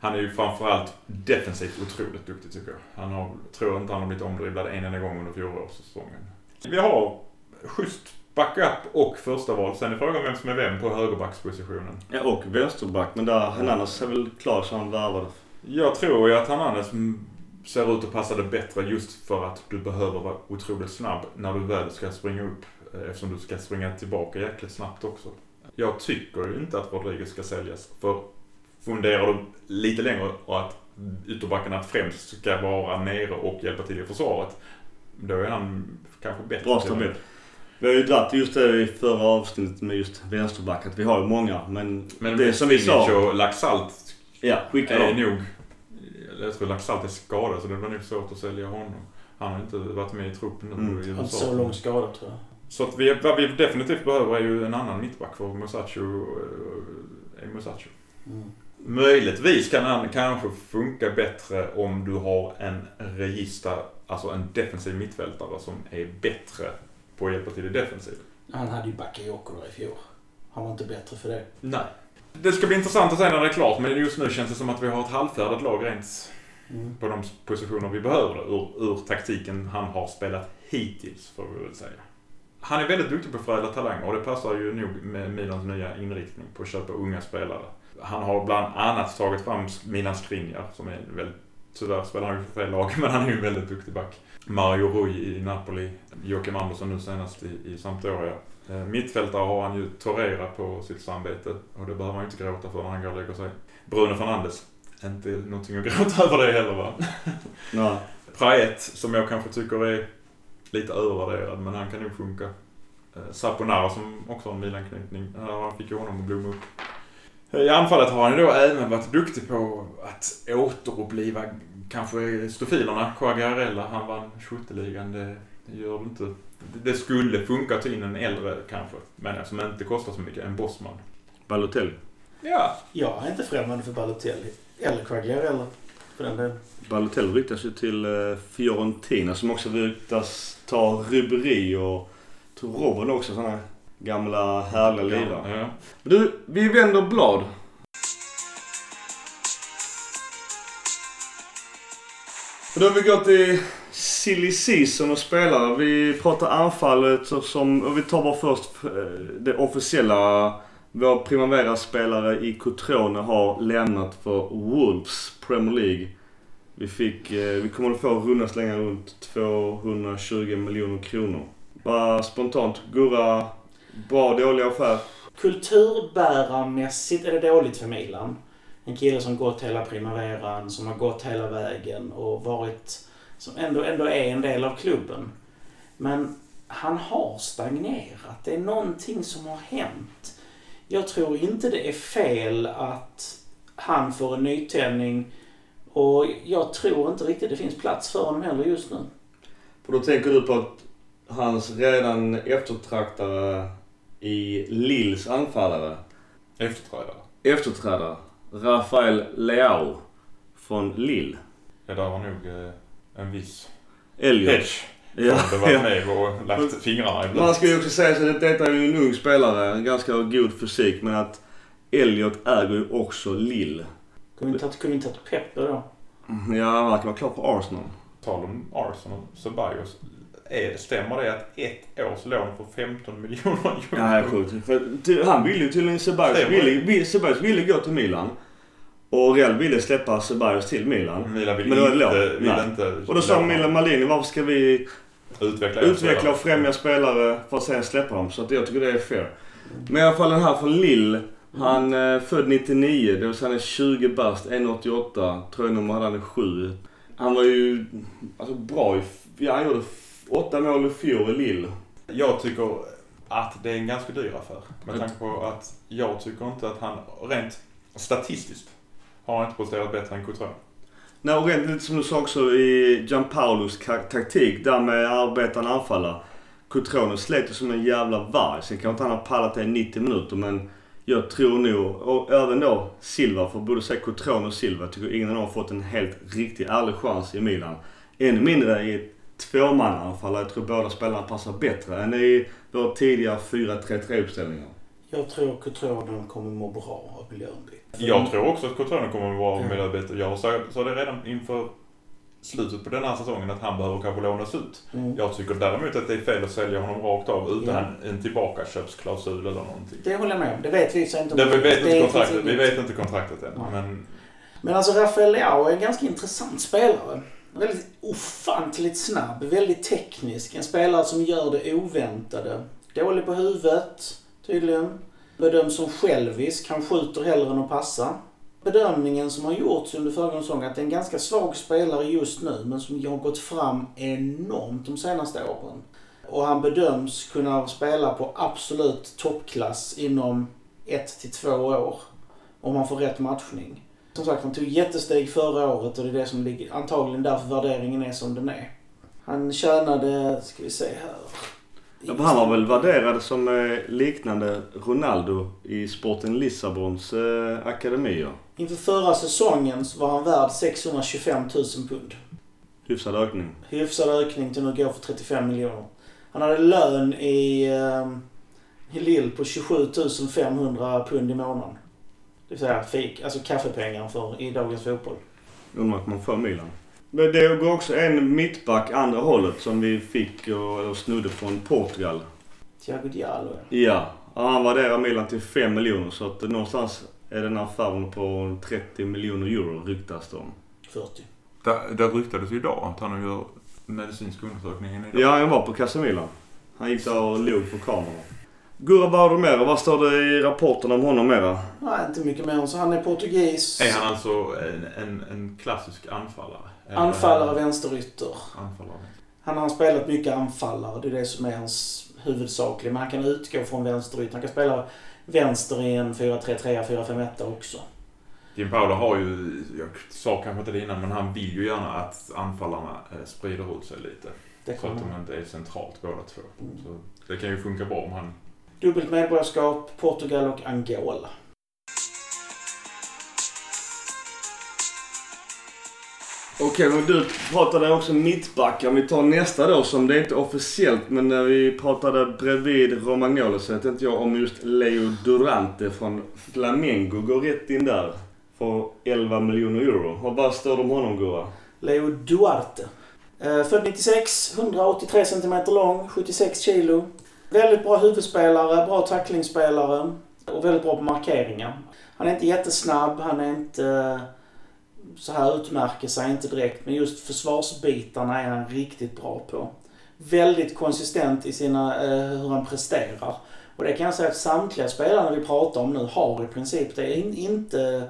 han är ju framförallt defensivt otroligt duktig tycker jag. Han har, tror inte han har blivit omdribblad en enda gång under fjolårssäsongen. Vi har schysst backup och första val. Sen är frågan vem som är vem på högerbackspositionen. Ja, och vänsterback. Men där Hernandez är väl klar så han värvade. Jag tror ju att Hernandez ser ut att passa det bättre just för att du behöver vara otroligt snabb när du väl ska springa upp. eh, Eftersom du ska springa tillbaka jäkligt snabbt också. Jag tycker ju inte att Rodriguez ska säljas. För funderar du lite längre och att ytterbackarna främst ska vara nere och hjälpa till i försvaret. Då är han kanske bättre. Bra stabil. Vi har ju dratt just det i förra avsnittet med just vänsterback. Att vi har ju många. Men, Men det som vi sa. och Laxalt Ja, skicka är dem. nog... Jag tror Laxalt är skadad så det blir nog svårt att sälja honom. Han har inte varit med i truppen nu Mm. i Har inte USA. så lång skada tror jag. Så att vi, vad vi definitivt behöver är ju en annan mittback för Musacho eh, är Musacho. Mm. Möjligtvis kan han kanske funka bättre om du har en regista, alltså en defensiv mittfältare som är bättre på att hjälpa till i defensiv. Han hade ju Bakayoko i fjol. Han var inte bättre för det. Nej. Det ska bli intressant att se när det är klart men just nu känns det som att vi har ett halvfärdigt lag rent Mm. på de positioner vi behöver ur, ur taktiken han har spelat hittills får vi väl säga. Han är väldigt duktig på att förädla talanger och det passar ju nog med Milans nya inriktning på att köpa unga spelare. Han har bland annat tagit fram Milan Skriniar som är väl, tyvärr spelar han ju för fel lag, men han är ju en väldigt duktig back. Mario Rui i Napoli, Joakim Andersson nu senast i, i Sampdoria. Eh, Mittfältare har han ju Torreira på sitt samvete och det behöver man ju inte gråta för när han går och lägger sig. Bruno Fernandes, inte någonting att gråta över det heller va? Nej. Praet, som jag kanske tycker är lite övervärderad, men han kan nog funka. Eh, Saponara som också har en Milan-knytning. Han fick ju honom att blomma upp. Eh, I anfallet har han ju då även varit duktig på att återuppliva kanske stofilerna. Quagliarella, han vann skytteligan. Det, gör det inte. Det- skulle funka in en äldre kanske, men som inte kostar så mycket. En Bosman. Balotelli. Ja, Jag är inte främmande för Balotelli. Eller Quagliarella. För den delen. Balotelli ryktas ju till eh, Fiorentina som också ryktas ta Ribéry och tror Robin också sådana gamla härliga lirare. ja. Du, vi vänder blad. Och då har vi gått i silly season och spelare. Vi pratar anfallet som, och vi tar bara först eh, det officiella. Vår Primavera-spelare i Cotrone har lämnat för Wolves Premier League. Vi fick, eh, vi kommer att få runda slängar runt 220 miljoner kronor. Bara spontant, Gurra, bra dålig affär? Kulturbärarmässigt är det dåligt för Milan. En kille som gått hela primaveran, som har gått hela vägen och varit... Som ändå, ändå är en del av klubben. Men han har stagnerat. Det är någonting som har hänt. Jag tror inte det är fel att han får en nytändning och jag tror inte riktigt det finns plats för honom heller just nu. Och då tänker du på att hans redan eftertraktare i Lills anfallare, Efterträdare. efterträdare, Rafael Leao från Lille. Ja, där var nog eh, en viss Elliot. hedge. Ja, det var ja. med och lagt fingrarna i Man ska ju också säga så att detta är ju en ung spelare, en ganska god fysik, men att Elliot äger ju också Lille. Kunde vi inte inte tagit Peppe då? Ja, han kan vara klar för Arsenal. tal om Arsenal, Ceballos. Är, stämmer det att ett års lån för 15 miljoner euro? Ja, det är sjukt. Han ville ju tydligen Ceballos ville, ville gå till Milan. Och Real ville släppa Ceballos till Milan. Milan vill Men inte, vill Nej. inte Och då sa. Milan Malini, varför ska vi utveckla, utveckla och främja spelare för att sen släppa dem? Så att jag tycker det är fair. Men i alla fall den här från Lille. Han är född 99, det vill säga han är 20 bast, 1,88. Tröjnummer hade han är 7. Han var ju alltså, bra i... Ja, han gjorde f- åtta mål i fjol i Lille. Jag tycker att det är en ganska dyr affär. Med tanke på att jag tycker inte att han rent statistiskt har han inte presterat bättre än Courtois. Nej, och rent lite som du sa också i Gianpaulos taktik, där med arbetande anfallare. Cotrone slet som en jävla varg. Sen kanske inte han har pallat det i 90 minuter men Jag tror nog, och även då Silva, för både säga Cotrone och Silva, tycker ingen av dem har fått en helt riktig ärlig chans i Milan. Ännu mindre i ett tvåmannaanfall. Jag tror båda spelarna passar bättre än i våra tidiga 4-3-3 uppställningar. Jag tror Cotrone kommer må bra av miljöombyte. Jag tror också att Cotrone kommer att vara Ja. miljöbyte. Jag sa, sa det redan inför slutet på den här säsongen att han behöver kanske lånas ut. Mm. Jag tycker däremot att det är fel att sälja honom rakt av utan Ja. en, tillbakaköpsklausul eller någonting. Det håller jag med om. Det vet vi så inte om. Det, vi, vet det inte kontraktet, vi vet inte kontraktet än. Nej. Men Men alltså Rafael Leao är en ganska intressant spelare. Väldigt ofantligt snabb, väldigt teknisk. En spelare som gör det oväntade. Dålig på huvudet, tydligen. Bedöms som självisk. Han skjuter hellre än att passa. Bedömningen som har gjorts under föregående säsong att det är en ganska svag spelare just nu men som har gått fram enormt de senaste åren. Och han bedöms kunna spela på absolut toppklass inom ett till två år. Om han får rätt matchning. Som sagt, han tog jättesteg förra året och det är det som ligger, antagligen därför värderingen är som den är. Han tjänade, ska vi se här. Ja, han var väl värderad som eh, liknande Ronaldo i Sporten Lissabons eh, akademier. Inför förra säsongen så var han värd 625 000 pund. Hyfsad ökning. Hyfsad ökning till att gå för 35 miljoner. Han hade lön i, eh, i Lille på 27 500 pund i månaden. Det vill säga fik, alltså kaffepengar för, i dagens fotboll. Undrar om man får Milan. Men det går också en mittback andra hållet som vi fick och, och snodde från Portugal. Thiago Diallo ja. Ja, han värderar Milan till 5 miljoner så att någonstans är den affären på 30 miljoner euro ryktas det om. 40. det, ryktades ju idag att han gör medicinsk undersökning idag. Ja, han var på Casemiro. Han gick där och log på kameran. Gurra, vad har du mer? Vad står det i rapporten om honom mera? Nej, inte mycket mer än så. Han är portugis. Är han alltså en, en, en klassisk anfallare? Eller- Anfallare, vänsterytter. Anfallare. Han har spelat mycket anfallare. Det är det som är hans huvudsakliga. Men han kan utgå från vänsterytter. Han kan spela vänster i en 4-3-3, 4-5-1 också. Jim Paolo har ju, jag sa kanske inte det innan, men han vill ju gärna att anfallarna eh, sprider ut sig lite. Det Så att de inte är centralt båda två. Mm. Så det kan ju funka bra om han... Dubbelt medborgarskap, Portugal och Angola. Okej, men du pratade också mittbackar. Om vi tar nästa då som det är inte officiellt men när vi pratade bredvid Romagnoli så vet inte jag om just Leo Durante från Flamengo går rätt in där. För 11 miljoner euro. Och vad står det om honom Gurra? Leo Duarte. Eh, född 96, 183 cm lång, 76 kilo. Väldigt bra huvudspelare, bra tacklingsspelare och väldigt bra på markeringar. Han är inte jättesnabb, han är inte eh, så här utmärker sig inte direkt, men just försvarsbitarna är han riktigt bra på. Väldigt konsistent i sina, eh, hur han presterar. Och det kan jag säga att samtliga spelare vi pratar om nu har i princip det. In, inte,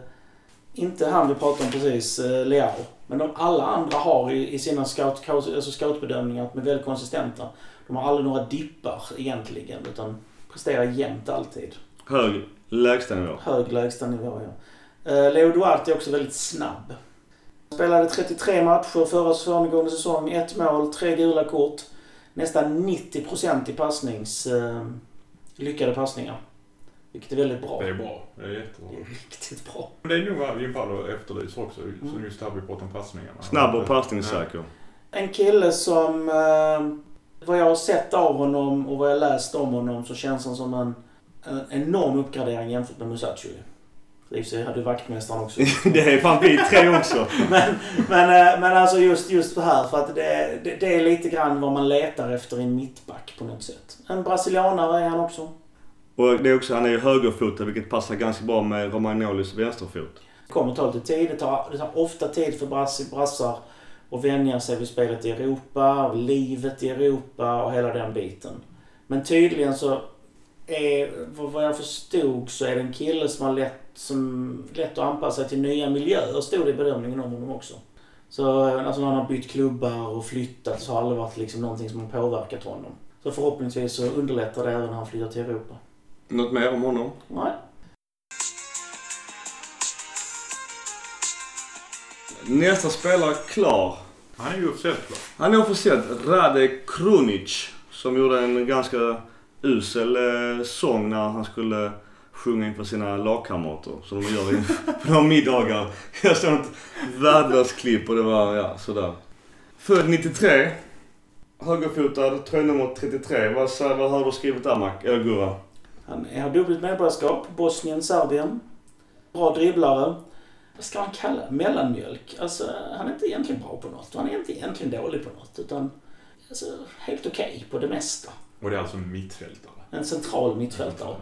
inte han vi pratade om precis, eh, Leao. Men de alla andra har i, i sina scout, alltså scoutbedömningar att de är väldigt konsistenta. De har aldrig några dippar egentligen, utan presterar jämnt alltid. Hög lägstanivå. Hög lägstanivå, ja. Eh, Leo Duarte är också väldigt snabb. Spelade 33 matcher förra föregående säsong. Ett mål, tre gula kort. Nästan 90% i passnings... Eh, lyckade passningar. Vilket är väldigt bra. Det är bra. Det är jättebra. Det är riktigt bra. Det är nog vad Jim Paolo efterlyser också. Så just här vi pratar om passningarna. Snabb och passningssäker. En kille som... Eh, vad jag har sett av honom och vad jag läst om honom så känns han som en, en enorm uppgradering jämfört med Musacho. I och för sig hade vaktmästaren också. det är fan vi tre också. men, men, eh, men alltså just, just det här för att det, det, det är lite grann vad man letar efter i en mittback på något sätt. En brasilianare är han också. Och det är också, han är ju högerfotad vilket passar ganska bra med Romagnolis vänsterfot. Det kommer ta lite tid. Det tar, det tar ofta tid för brass, brassar att vänja sig vid spelet i Europa, livet i Europa och hela den biten. Men tydligen så är, vad jag förstod så är det en kille som har lätt, som, lätt att anpassa sig till nya miljöer, stod det i bedömningen om honom också. Så alltså när han har bytt klubbar och flyttat så har det aldrig varit liksom någonting som har påverkat honom. Så förhoppningsvis så underlättar det även när han flyttar till Europa. Något mer om honom? Nej. Nästa spelare klar. Han är ju officiellt klar. Han är officiellt Rade Krunic som gjorde en ganska usel eh, sång när han skulle sjunga inför sina lagkamrater. Som de gör på de middagar. Jag såg ett värdelöst klipp och det var, ja, sådär. Född 93. Högerfotad, tröjnummer 33. Vad, vad har du skrivit där Mac? Eller Gurra? Han har dubbelt medborgarskap. Bosnien, Serbien. Bra dribblare. Vad ska man kalla? Mellanmjölk. Alltså, han är inte egentligen bra på något. Han är inte egentligen dålig på något. Utan alltså, helt okej på det mesta. Och det är alltså en mittfältare. En central mittfältare.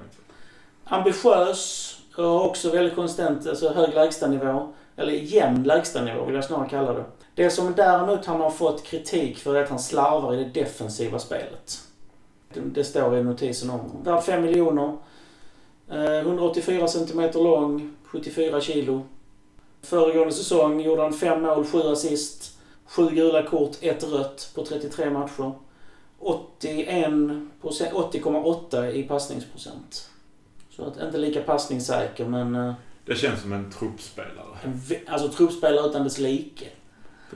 Ambitiös och också väldigt konstant, alltså hög lägstanivå. Eller jämn lägstanivå vill jag snarare kalla det. Det som däremot han har fått kritik för är att han slarvar i det defensiva spelet. Det, står i notisen om honom. Värd 5 miljoner. Eh, 184 centimeter lång, 74 kilo. Föregående säsong gjorde han 5 mål, 7 assist, 7 gula kort, 1 rött på 33 matcher. 81 procent- 80,8 i passningsprocent. Så att inte lika passningssäker men eh, Det känns som en truppspelare. en, alltså truppspelare utan dess like.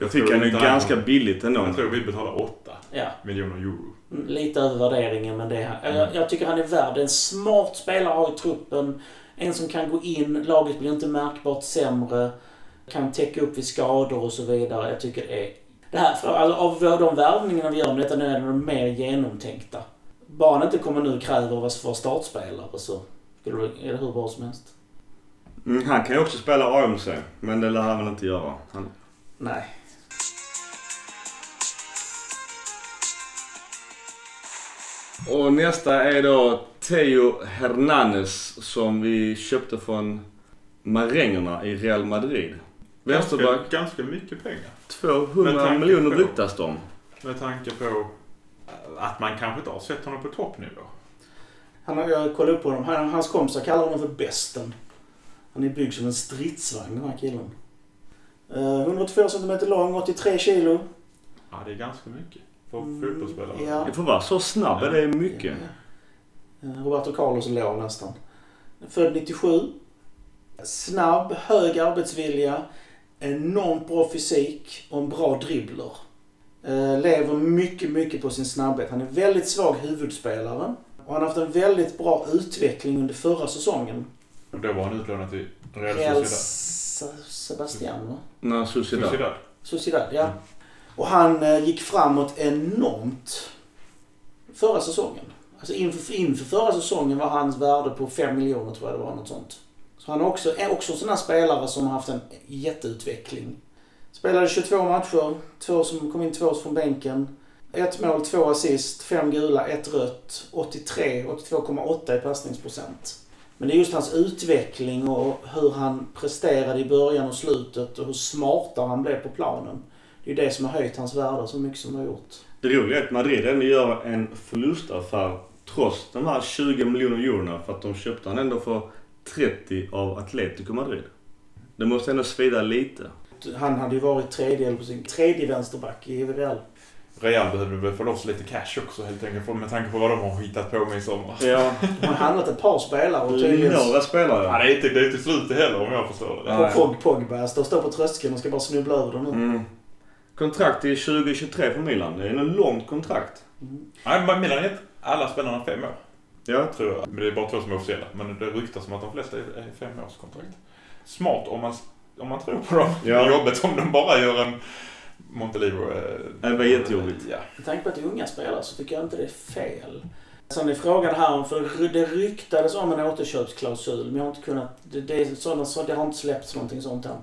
Jag tycker han är ganska han- billigt ändå. Jag tror vi betalar 8 Ja, miljoner euro. mm, lite över värderingen men det är, Mm. jag, jag tycker han är värd En smart spelare har i truppen. En som kan gå in, laget blir inte märkbart sämre. Kan täcka upp vid skador och så vidare. Jag tycker det är... Det här, alltså, av de värvningarna vi gör med detta nu är de mer genomtänkta. Bara inte kommer nu och kräver att vara startspelare så det- är det hur bra som helst. Mm, han kan ju också spela AMC, men det lär han väl inte göra. Han, Nej. Och nästa är då Theo Hernanes som vi köpte från Marängerna i Real Madrid. Vänsterback. Ganska, ganska mycket pengar. 200 Med tanke miljoner på- ryktas de. Med tanke på att man kanske inte har sett honom på toppnivå. Han har, jag kollade upp på honom. Han, hans kompisar kallar honom för Besten. Han är byggd som en stridsvagn den här killen. Eh, 102 cm lång, 83 kilo. Ja, det är ganska mycket. För Mm, fotbollsspelare. ja. Det får vara så snabb, är det mycket. Eh, Roberto Carlos låg nästan. Född 97. Snabb, hög arbetsvilja. Enormt bra fysik och en bra dribbler. Eh, lever mycket, mycket på sin snabbhet. Han är väldigt svag huvudspelare. Och han har haft en väldigt bra utveckling under förra säsongen. Och då var han utlånad till Real Sociedad. Sebastian, va? När Sociedad. Sociedad. Sociedad, ja. Och han eh, gick framåt enormt förra säsongen. Alltså inför, inför förra säsongen var hans värde på 5 miljoner tror jag det var, något sånt. Han är också, är också en sån här spelare som har haft en jätteutveckling. Spelade 22 matcher, två som kom in två från bänken. Ett mål, två assist, fem gula, ett rött, 83, 82,8 i passningsprocent. Men det är just hans utveckling och hur han presterade i början och slutet och hur smartare han blev på planen. Det är ju det som har höjt hans värde så mycket som det har gjort. Det roliga är att Madrid ändå gör en förlustaffär trots de här 20 miljoner eurona för att de köpte han ändå för 30 av Atletico Madrid. Det måste ändå svida lite. Han hade ju varit tredje, på sin tredje vänsterback i Real. Real behövde väl få loss lite cash också helt enkelt med tanke på vad de har hittat på med i sommar. Ja, De har handlat ett par spelare och tydligen... några Ja, spelare. det är inte, det är inte slut heller om jag förstår det. Nej. Pog, Pogba står står på tröskeln och ska bara snubbla över dem nu. Mm. Kontrakt till 2023 för Milan. Det är en långt kontrakt. Mm. Nej, men Milan har gett alla spelarna fem år. Ja. Tror jag. Men det är bara två som är officiella. Men det ryktas som att de flesta är femårskontrakt. Smart om man, om man tror på dem. Ja. Jobbet om de bara gör en Montelivro. Eh, Det var jättejobbigt. Ja. Med tanke på att det är unga spelare så tycker jag inte det är fel. Sen är frågan här om, för det ryktades om en återköpsklausul men jag har inte kunnat, det, det, är sådana, så det har inte släppts någonting sånt än.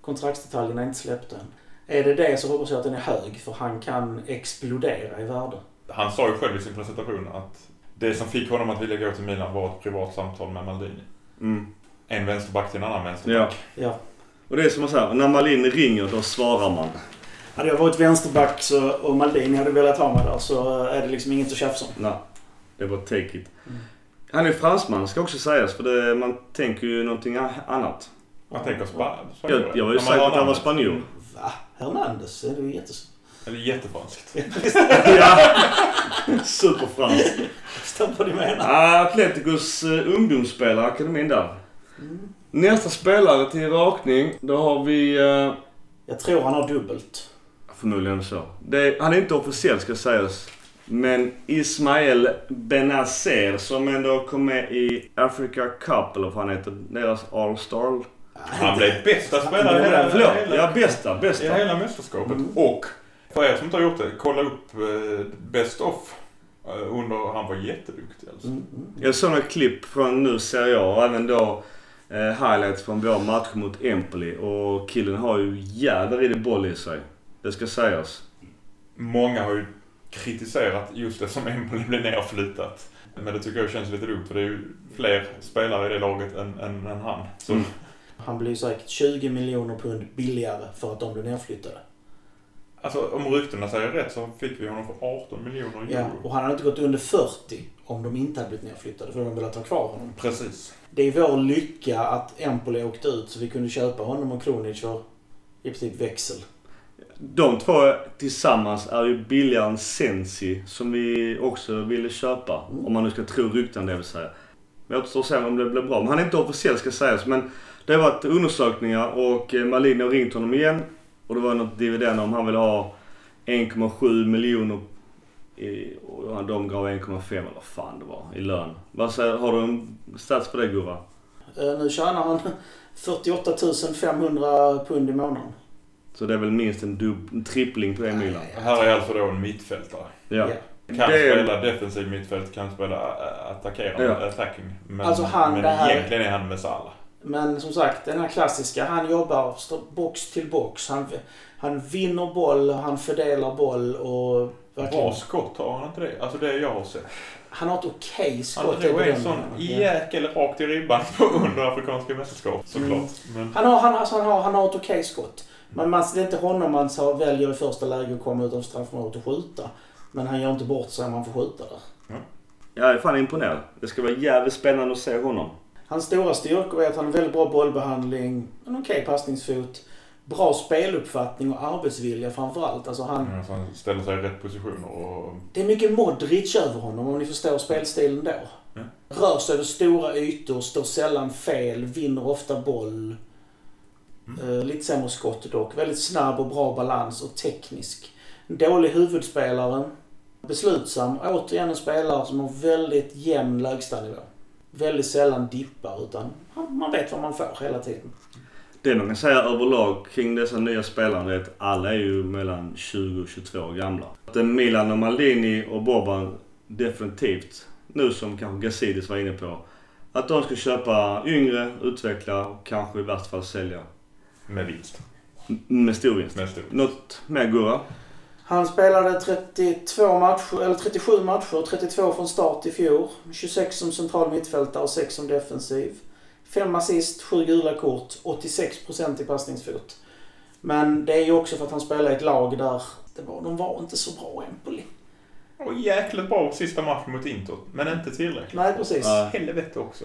Kontraktsdetaljerna är inte släppta än. Är det det så hoppas jag att den är hög för han kan explodera i värde. Han sa ju själv i sin presentation att det som fick honom att vilja gå till Milan var ett privat samtal med Maldini. Mm. En vänsterback till en annan vänsterback. Ja. Och det är som man säger, när Malin ringer då svarar man. Hade jag varit vänsterback så, och Maldini hade velat ha mig där så är det liksom inget att tjafsa om. Nej, det var take it. Mm. Han är fransman ska också sägas för det, man tänker ju någonting annat. Man tänker spa, Jag, jag var ju sagt har att han var spanjor. Va? Hernandez? Det är ju jättes... Eller jättefranskt. ja, superfranskt. Förstår vad du menar. Ah, Atleticos uh, ungdomsspelare, akademin där. Nästa spelare till rakning, då har vi... eh, Jag tror han har dubbelt. förmodligen så. Det, han är inte officiell ska sägas. Men Ismael Benazer som ändå kom med i Africa Cup eller vad han heter. Deras All-Star. Han blev bästa spelare i Ja, hela, förlåt. hela, Ja, bästa. i Bästa. hela mästerskapet. Mm. Och för er som inte har gjort det, kolla upp eh, Best of. eh, under, han var jätteduktig alltså. Mm, mm. Jag såg några klipp från nu Serie A och även då eh, highlights från vår match mot Empoli. Och killen har ju jävlar i det boll i sig. Det ska sägas. Många har ju kritiserat just det som Empoli blev nerflyttat. Men det tycker jag känns lite dumt för det är ju fler spelare i det laget än, än, än han. Så Mm. Han blir säkert 20 miljoner pund billigare för att de blir nedflyttade. Alltså om ryktena säger rätt så fick vi honom för 18 miljoner Ja, euro. och han hade inte gått under 40 om de inte hade blivit nedflyttade för de velat ha kvar honom. Precis. Det är vår lycka att Empoli åkte ut så vi kunde köpa honom och Kronic för i princip växel. De två tillsammans är ju billigare än Sensi som vi också ville köpa. Om man nu ska tro rykten det vill säga. Men jag återstår att se om det blir bra. Men han är inte officiell ska sägas. Men det har varit undersökningar och eh, Malin har ringt honom igen. Och det var något dividend om han vill ha 1,7 miljoner i, och de gav 1,5 eller vad fan det var i lön. Vad säger, har du en stats på det Gurra? Eh, Nu tjänar han 48 500 pund i månaden. Så det är väl minst en, dubb, en trippling på det Milan. Här är alltså då en mittfältare. Ja. Kan Det- spela defensiv mittfält, kan spela ä- attackerande, Ja. attacking. Men, Alltså han, men det här- egentligen är han med Salah. Men som sagt, den här klassiska. Han jobbar box till box. Han, han vinner boll, han fördelar boll och verkligen... Bra skott har han inte det? Alltså det jag har sett. Han har ett okej Han skott i drog en sån jäkel rakt i ribban på under Afrikanska mästerskap såklart. Mm. Men Han har, han, alltså han, har, han har ett okej skott. Men man, det är inte honom man så väljer i första läge att komma utanför straffområdet och skjuta. Men han gör inte bort sig om han får skjuta där. Jag är fan imponerad. Det ska vara jävligt spännande att se honom. Hans stora styrkor är att han har väldigt bra bollbehandling, en okej passningsfot, bra speluppfattning och arbetsvilja framförallt. Alltså han, alltså, han ställer sig i rätt positioner och... det är mycket Modric över honom om ni förstår spelstilen då. Ja. Rör sig över stora ytor, står sällan fel, vinner ofta boll. Eh, lite sämre skott dock. Väldigt snabb och bra balans och teknisk. En dålig huvudspelare. Beslutsam. Återigen en spelare som har väldigt jämn lägstanivå. Väldigt sällan dippar utan man vet vad man får hela tiden. Det man kan säga överlag kring dessa nya spelarna är att alla är ju mellan 20 och 22 år gamla. Att Milan och Maldini och Boban definitivt, nu som kanske Gazidis var inne på, att de ska köpa yngre, utveckla och kanske i värsta fall sälja. Med vinst. M- Med stor vinst. Med stor. Något mer Gurra? Han spelade 32 matcher, eller 37 matcher, 32 från start i fjol. 26 som central mittfältare och 6 som defensiv. 5 assist, 7 gula kort, 86% i passningsfot. Men det är ju också för att han spelar i ett lag där det var, de var inte så bra, Empoli. Och jäkligt bra sista matchen mot Inter. Men inte tillräckligt. Nej, precis. Helvete också.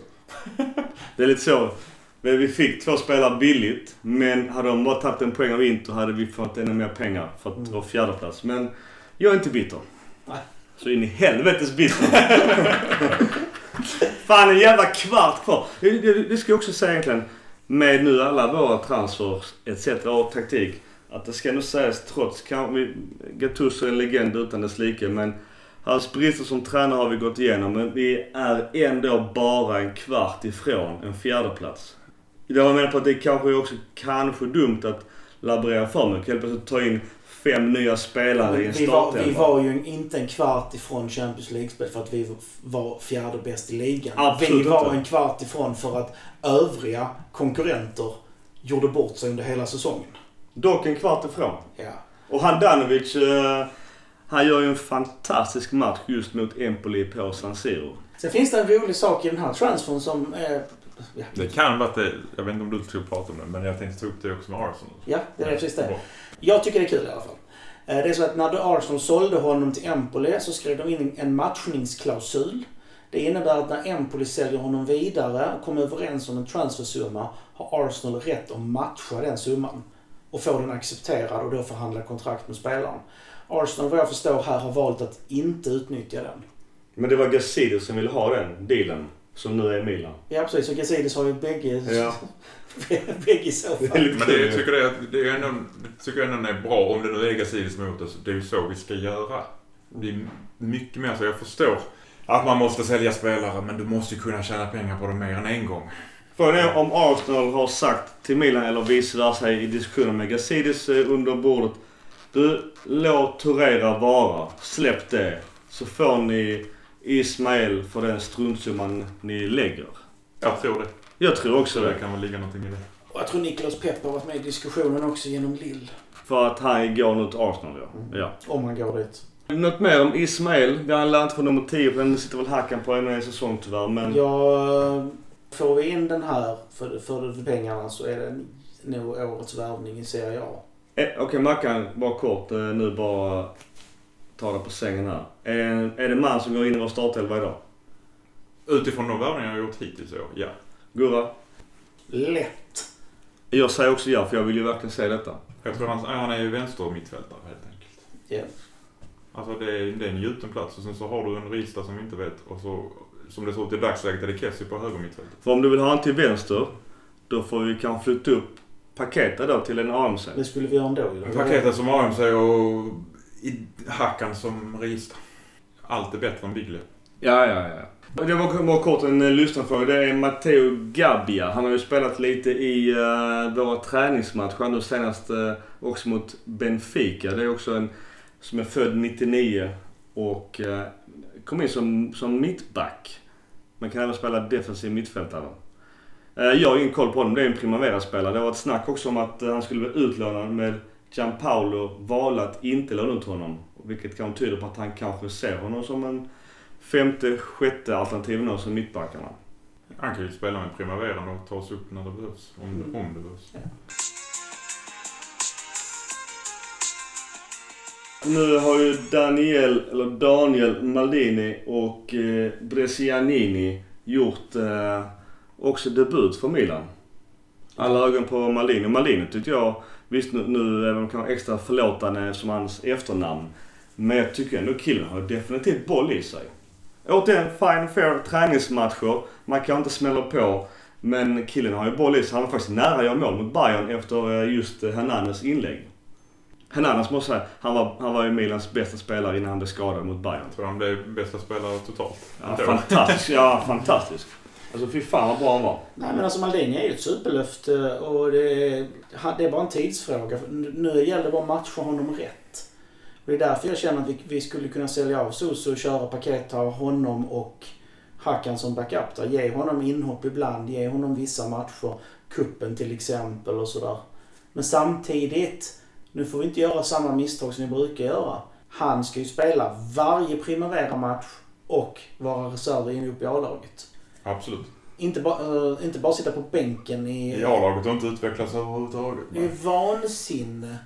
Det är lite så. Vi fick två spelare billigt, men hade de bara tagit en poäng av Inter hade vi fått ännu mer pengar för att vara fjärdeplats. Men jag är inte bitter. Nej. Så in i helvetes bitter. Fan en jävla kvart kvar. Det, det, det ska jag också säga egentligen. Med nu alla våra transfers etc. och taktik. Att det ska nog sägas trots kanske Gattuso är en legend utan dess like. Men hans brister som tränare har vi gått igenom. Men vi är ändå bara en kvart ifrån en fjärdeplats. Jag menar på att det kanske är också kanske dumt att laborera för mycket. Helt plötsligt ta in fem nya spelare i en vi, var, vi startelva. var ju inte en kvart ifrån Champions League-spel för att vi var fjärde bäst i ligan. Absolut vi var inte. en kvart ifrån för att övriga konkurrenter gjorde bort sig under hela säsongen. Dock en kvart ifrån. Ja. Och Handanovic, eh, han gör ju en fantastisk match just mot Empoli på San Siro. Sen finns det en rolig sak i den här transfern som är... Det kan vara att det... Jag vet inte om du skulle prata om det, men jag tänkte ta upp det också med Arsenal. ja det är precis det. Jag tycker det är kul i alla fall. Eh, Det är så att när Arsenal sålde honom till Empoli så skrev de in en matchningsklausul. Det innebär att när Empoli säljer honom vidare och kommer överens om en transfersumma har Arsenal rätt att matcha den summan och få den accepterad och då förhandla kontrakt med spelaren. Arsenal vad jag förstår här har valt att inte utnyttja den. Men det var Gazidis som ville ha den dealen. Som nu är Milan. Ja precis, och Gazidis har ju bägge, Ja. bägge i så är fall. Men det, jag tycker det, det är ändå, tycker jag ändå är bra om det nu är Gazidis emot oss. Det är ju så vi ska göra. Det blir mycket mer så. Jag förstår att man måste sälja spelare, men du måste ju kunna tjäna pengar på det mer än en gång. Frågan är om Arsenal har sagt till Milan eller vice versa i diskussionen med Gazidis eh, under bordet. Du, låt Torreira vara. Släpp det. Så får ni Ismael för den struntsumman ni lägger. Jag tror det. Jag tror också Så det det. kan väl ligga någonting i det. Och jag tror Niklas Pepp har varit med i diskussionen också genom Lill. För att han går nu till Arsenal ja. ja. Om han går dit. Något mer om Ismael? Vi har inte få nummer 10 för den sitter väl hackan på en säsong tyvärr. Men Ja, får vi in den här för, för, pengarna så är det nog årets värvning i Serie A. Eh, Okej Mackan, bara kort eh, nu bara ta det på sängen här. Är, är det man som går in i vår startelva idag? Utifrån de värvningar jag har gjort hittills i år, ja. Gurra? Lätt. Jag säger också ja för jag vill ju verkligen se detta. Jag tror han, han är ju vänster mittfältare helt enkelt. Ja. Alltså det är, det är en gjuten plats och sen så har du en Rista som vi inte vet och så som det ser ut i dagsläget är det Kessie på höger mittfältet. För om du vill ha en till vänster, då får vi kanske flytta upp Paketa då till en AMC. Det skulle vi göra ändå ju. Paketet som AMC och i Hackan som register. Allt är bättre än Biglia. Ja, ja, ja. Det var bara kort en eh, lyssnarfråga. Det är Matteo Gabbia. Han har ju spelat lite i eh, uh, våra träningsmatcher nu senast uh, också mot Benfica. Det är också en som är född 99 och uh, kom in som, som mittback. Man kan även spela defensiv mittfältare. Uh, jag har ingen koll på honom. Det är en Primavera-spelare. Det var ett snack också om att uh, han skulle bli utlånad med Gianpaolo valde att inte låna ut honom. Vilket kanske tyder på att han kanske ser honom som en femte, sjätte alternativ nu som mittbackarna. Han kan ju spela med Primaveran och ta sig upp när det behövs. Om, det- om det behövs. Nu har ju Daniel, eller Daniel Maldini och eh, Brescianini gjort eh, också debut för Milan. Alla ögon på Maldini. Maldini tyckte jag, visst nu, nu är de kanske extra förlåtande som hans efternamn. Men jag tycker ändå killen har definitivt boll i sig. Återigen, fine fair träningsmatcher. Man kan inte smälla på. Men killen har ju boll i sig. Han var faktiskt nära att göra mål mot Bayern efter eh, just eh, Hernanes inlägg. Hernanes måste jag säga, han var, han var ju Milans bästa spelare innan han blev skadad mot Bayern. Jag tror han blev bästa spelare totalt. Ja, fantastisk. Ja, fantastisk. Alltså fy fan vad bra han var. Nej men alltså Maldini är ju ett superlöfte eh, och det är, det är bara en tidsfråga. Nu gäller det bara att matcha honom rätt. Och det är därför jag känner att vi, vi skulle kunna sälja av Soso och köra paket, av honom och Hakan som backup där. Ge honom inhopp ibland, ge honom vissa matcher. Kuppen till exempel och sådär. Men samtidigt, nu får vi inte göra samma misstag som vi brukar göra. Han ska ju spela varje Primavera-match och vara reserv in upp i A-laget. Absolut. Inte, ba, eh, inte bara sitta på bänken i... I A-laget har inte utvecklats överhuvudtaget. Det är vansinne.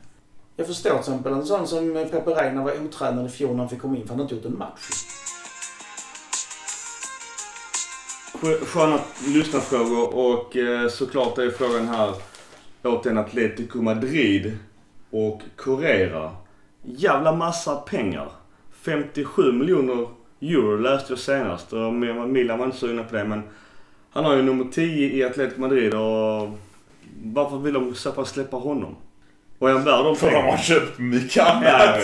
Jag förstår till exempel en sån som Pepe Reina var otränad i fjol när han fick komma in för han hade inte gjort en match. Skö- Sköna lyssnarfrågor och eh, såklart är frågan här återigen Atletico Madrid och Correa. Jävla massa pengar. 57 miljoner euro läste jag senast och Milan var inte sugna på det men han har ju nummer 10 i Atletico Madrid och varför vill de så fall släppa honom? Och är han värd de För de pengarna? har köpt mycket annat.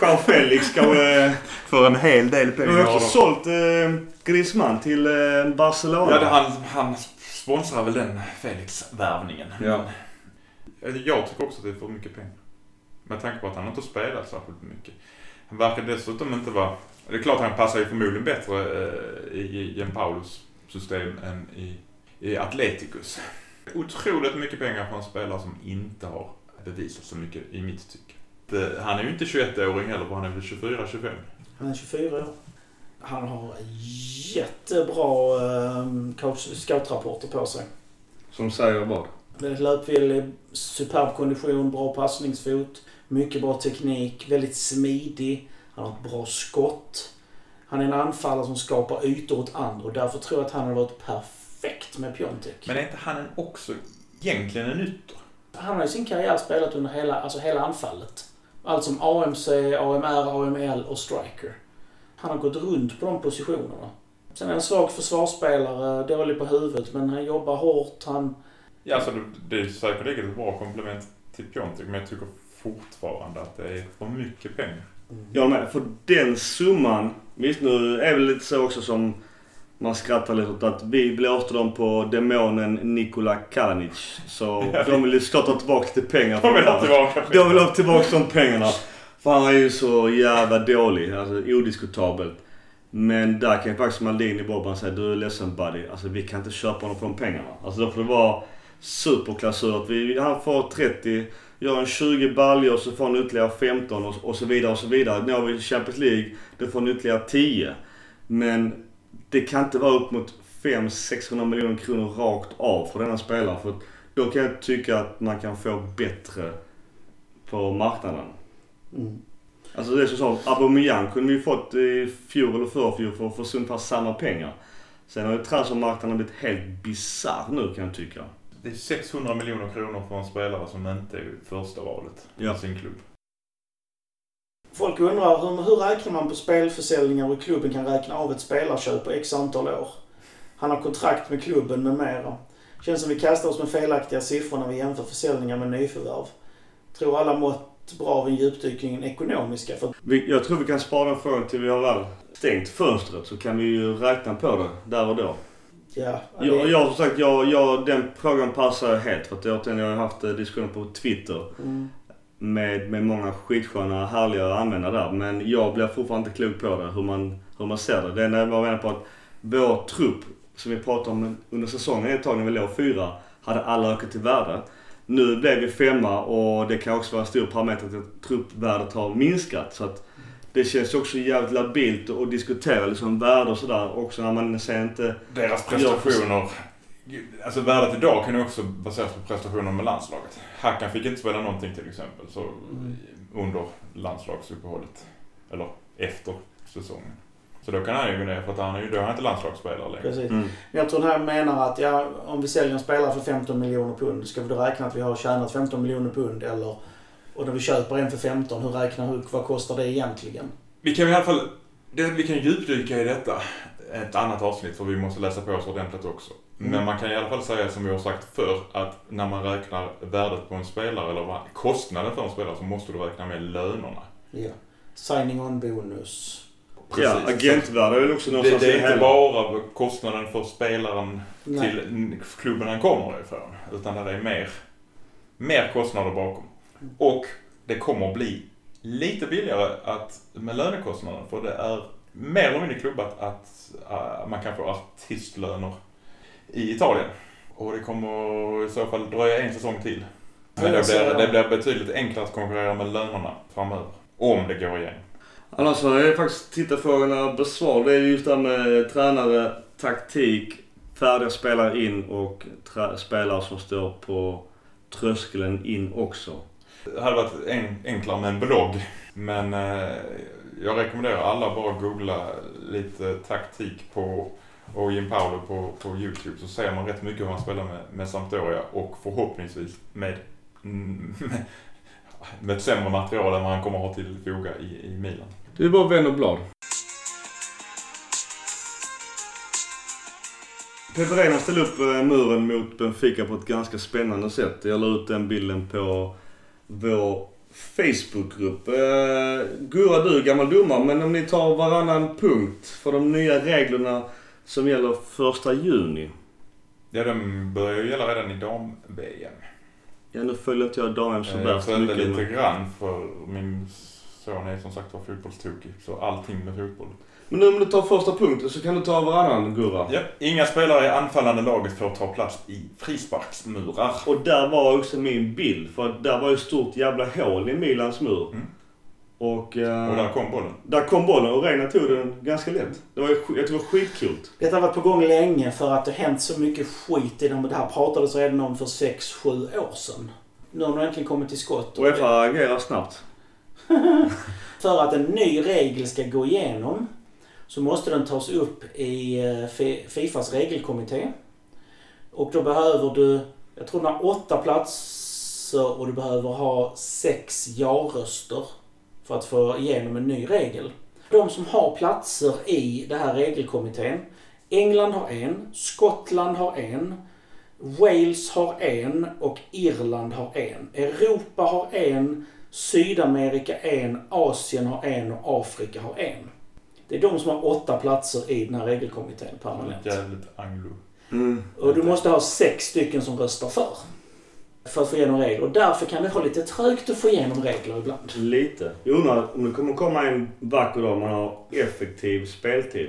Jean Felix kanske... För en hel del De pengar. har har också de. sålt eh, Griezmann till eh, Barcelona. Ja, det, han, han sponsrar väl den Felix-värvningen. Ja. Men Jag tycker också att det är för mycket pengar. Med tanke på att han inte spelat särskilt mycket. Han verkar dessutom inte vara... Det är klart han passar ju förmodligen bättre eh, i Gianpaulos system än i, i Atleticus. Otroligt mycket pengar för en spelare som inte har bevisat så mycket i mitt tycke. Det- Han är ju inte 21-åring heller, för han är väl 24-25. Han är 24 år. Han har jättebra eh, coach- scoutrapporter på sig. Som säger vad? Väldigt löpvillig, superb kondition, bra passningsfot, mycket bra teknik, väldigt smidig. Han har ett bra skott. Han är en anfallare som skapar ytor åt andra och därför tror jag att han har varit perfekt med Piontek. Men är inte han också egentligen en ytter? Han har i sin karriär spelat under hela, alltså hela anfallet. Allt som AMC, AMR, AML och striker. Han har gått runt på de positionerna. Sen är han en svag försvarsspelare, dålig på huvudet, men han jobbar hårt. Han... Ja, alltså det, det är säkert ett bra komplement till Piontek, men jag tycker fortfarande att det är för mycket pengar. Jag med. För den summan. Visst nu är det lite så också som man skrattar lite åt att vi blåste dem på demonen Nikola Kalinic. Så de vill ju ska ta tillbaka lite pengar. De vill ha tillbaka De vill ha tillbaka de pengarna. För han är ju så jävla dålig. Alltså odiskutabelt. Men där kan ju faktiskt Maldini bara säga du är ledsen buddy. Alltså vi kan inte köpa honom för de pengarna. Alltså då får det vara superklausul. Att vi, han får 30, gör en 20 baljor så får han ytterligare 15 och, och så vidare och så vidare. Når vi Champions League då får han ytterligare 10. Men det kan inte vara upp mot 500-600 miljoner kronor rakt av för denna spelare. För då kan jag tycka att man kan få bättre på marknaden. Mm. Alltså det är som så, Aubameyang kunde vi fått i fjol eller förrfjol för, för ungefär samma pengar. Sen har ju transfermarknaden blivit helt bisarr nu kan jag tycka. Det är 600 miljoner kronor för en spelare som inte är första valet Ja. i sin klubb. Folk undrar hur, hur räknar man på spelförsäljningar och klubben kan räkna av ett spelarköp på x antal år? Han har kontrakt med klubben med mera. Känns som vi kastar oss med felaktiga siffror när vi jämför försäljningar med nyförvärv. Tror alla mått bra av en djupdykning i den ekonomiska. För jag tror vi kan spara den frågan till vi har väl stängt fönstret så kan vi ju räkna på det där och då. Ja, det, Jag, jag som sagt, jag, jag, den frågan passar helt för att jag, jag har haft eh, diskussioner på Twitter mm, med, med många skitsköna, härliga användare där. Men jag blir fortfarande inte klok på det, hur man, hur man ser det. Det enda jag menar på att vår trupp, som vi pratade om under säsongen ett tag när vi låg fyra, hade alla ökat i värde. Nu blev vi femma och det kan också vara en stor parameter att truppvärdet har minskat. Så att det känns också jävligt labilt att diskutera liksom värde och sådär också när man ser inte... Deras prestationer. Alltså värdet idag kan ju också baseras på prestationer med landslaget. Hackan fick inte spela någonting till exempel så under landslagsuppehållet. Eller efter säsongen. Så då kan han ju gå ner för att han är ju då är han inte landslagsspelare längre. precis. Mm. Men jag tror den här menar att ja, om vi säljer en spelare för 15 miljoner pund, ska vi då räkna att vi har tjänat 15 miljoner pund eller och när vi köper en för 15, hur räknar hur, vad kostar det egentligen? Vi kan i alla fall, det, vi kan djupdyka i detta ett annat avsnitt för vi måste läsa på oss ordentligt också. Mm. Men man kan i alla fall säga som vi har sagt förr att när man räknar värdet på en spelare eller vad- kostnaden för en spelare så måste du räkna med lönerna. Ja. Signing on bonus. Ja, Precis. agentvärde är väl också Det, någonstans det i är inte bara kostnaden för spelaren Nej. till klubben han kommer ifrån. Utan det är mer, mer kostnader bakom. Och det kommer bli lite billigare att, med lönekostnaden. För det är mer eller mindre klubbat att äh, man kan få artistlöner i Italien. Och det kommer i så fall dröja en säsong till. Men det blir, det blir betydligt enklare att konkurrera med lönerna framöver. Om det går igen. Annars har jag faktiskt tittarfrågorna besvarade. Det är just det här med tränare, taktik, färdiga spelare in och spelare som står på tröskeln in också. Det hade varit en, enklare med en blogg. Men eh, jag rekommenderar alla bara googla lite taktik på och Jim Paolo på, på Youtube så ser man rätt mycket hur han spelar med, med Sampdoria och förhoppningsvis med, mm, med ett sämre material än vad han kommer ha till foga i, i Milan. Det är bara vän och blad. Peperena ställde upp eh, muren mot Benfica på ett ganska spännande sätt. Jag la ut den bilden på vår Facebookgrupp. Eh, Gurra, du gammal domare, men om ni tar varannan punkt för de nya reglerna som gäller första juni. Ja, de börjar ju gälla redan i dam-VM. Ja, nu följer inte jag dam så Eh, Jag värst följde mycket. lite Men, grann för min son är som sagt var fotbollstokig. Så allting med fotboll. Men nu om du tar första punkten så kan du ta varannan, Gurra. Ja, inga spelare i anfallande laget får ta plats i frisparksmurar. Och där var också min bild. För där var ju ett stort jävla hål i Milans mur. Mm. Och, eh, Och där kom bollen. där kom bollen och Reina tog den ganska lätt. Det var jag tror det var skitcoolt. Detta har varit på gång länge för att det har hänt så mycket skit i dem. Det här pratades redan om för 6-7 år sedan. Nu har de äntligen kommit till skott. Och Uefa agerar snabbt. För att en ny regel ska gå igenom så måste den tas upp i eh, Fifas regelkommitté. Och då behöver du, jag tror den har åtta platser och du behöver ha sex ja-röster för att få igenom en ny regel. De som har platser i den här regelkommittén. England har en, Skottland har en, Wales har en och Irland har en. Europa har en, Sydamerika en, Asien har en och Afrika har en. Det är de som har åtta platser i den här regelkommittén permanent. Jävligt anglo. Mm. Och du måste ha sex stycken som röstar för. För att få igenom regler. Och därför kan det vara lite trögt att få igenom regler ibland. Lite. Jag undrar om det kommer komma en vacker dag man har effektiv speltid.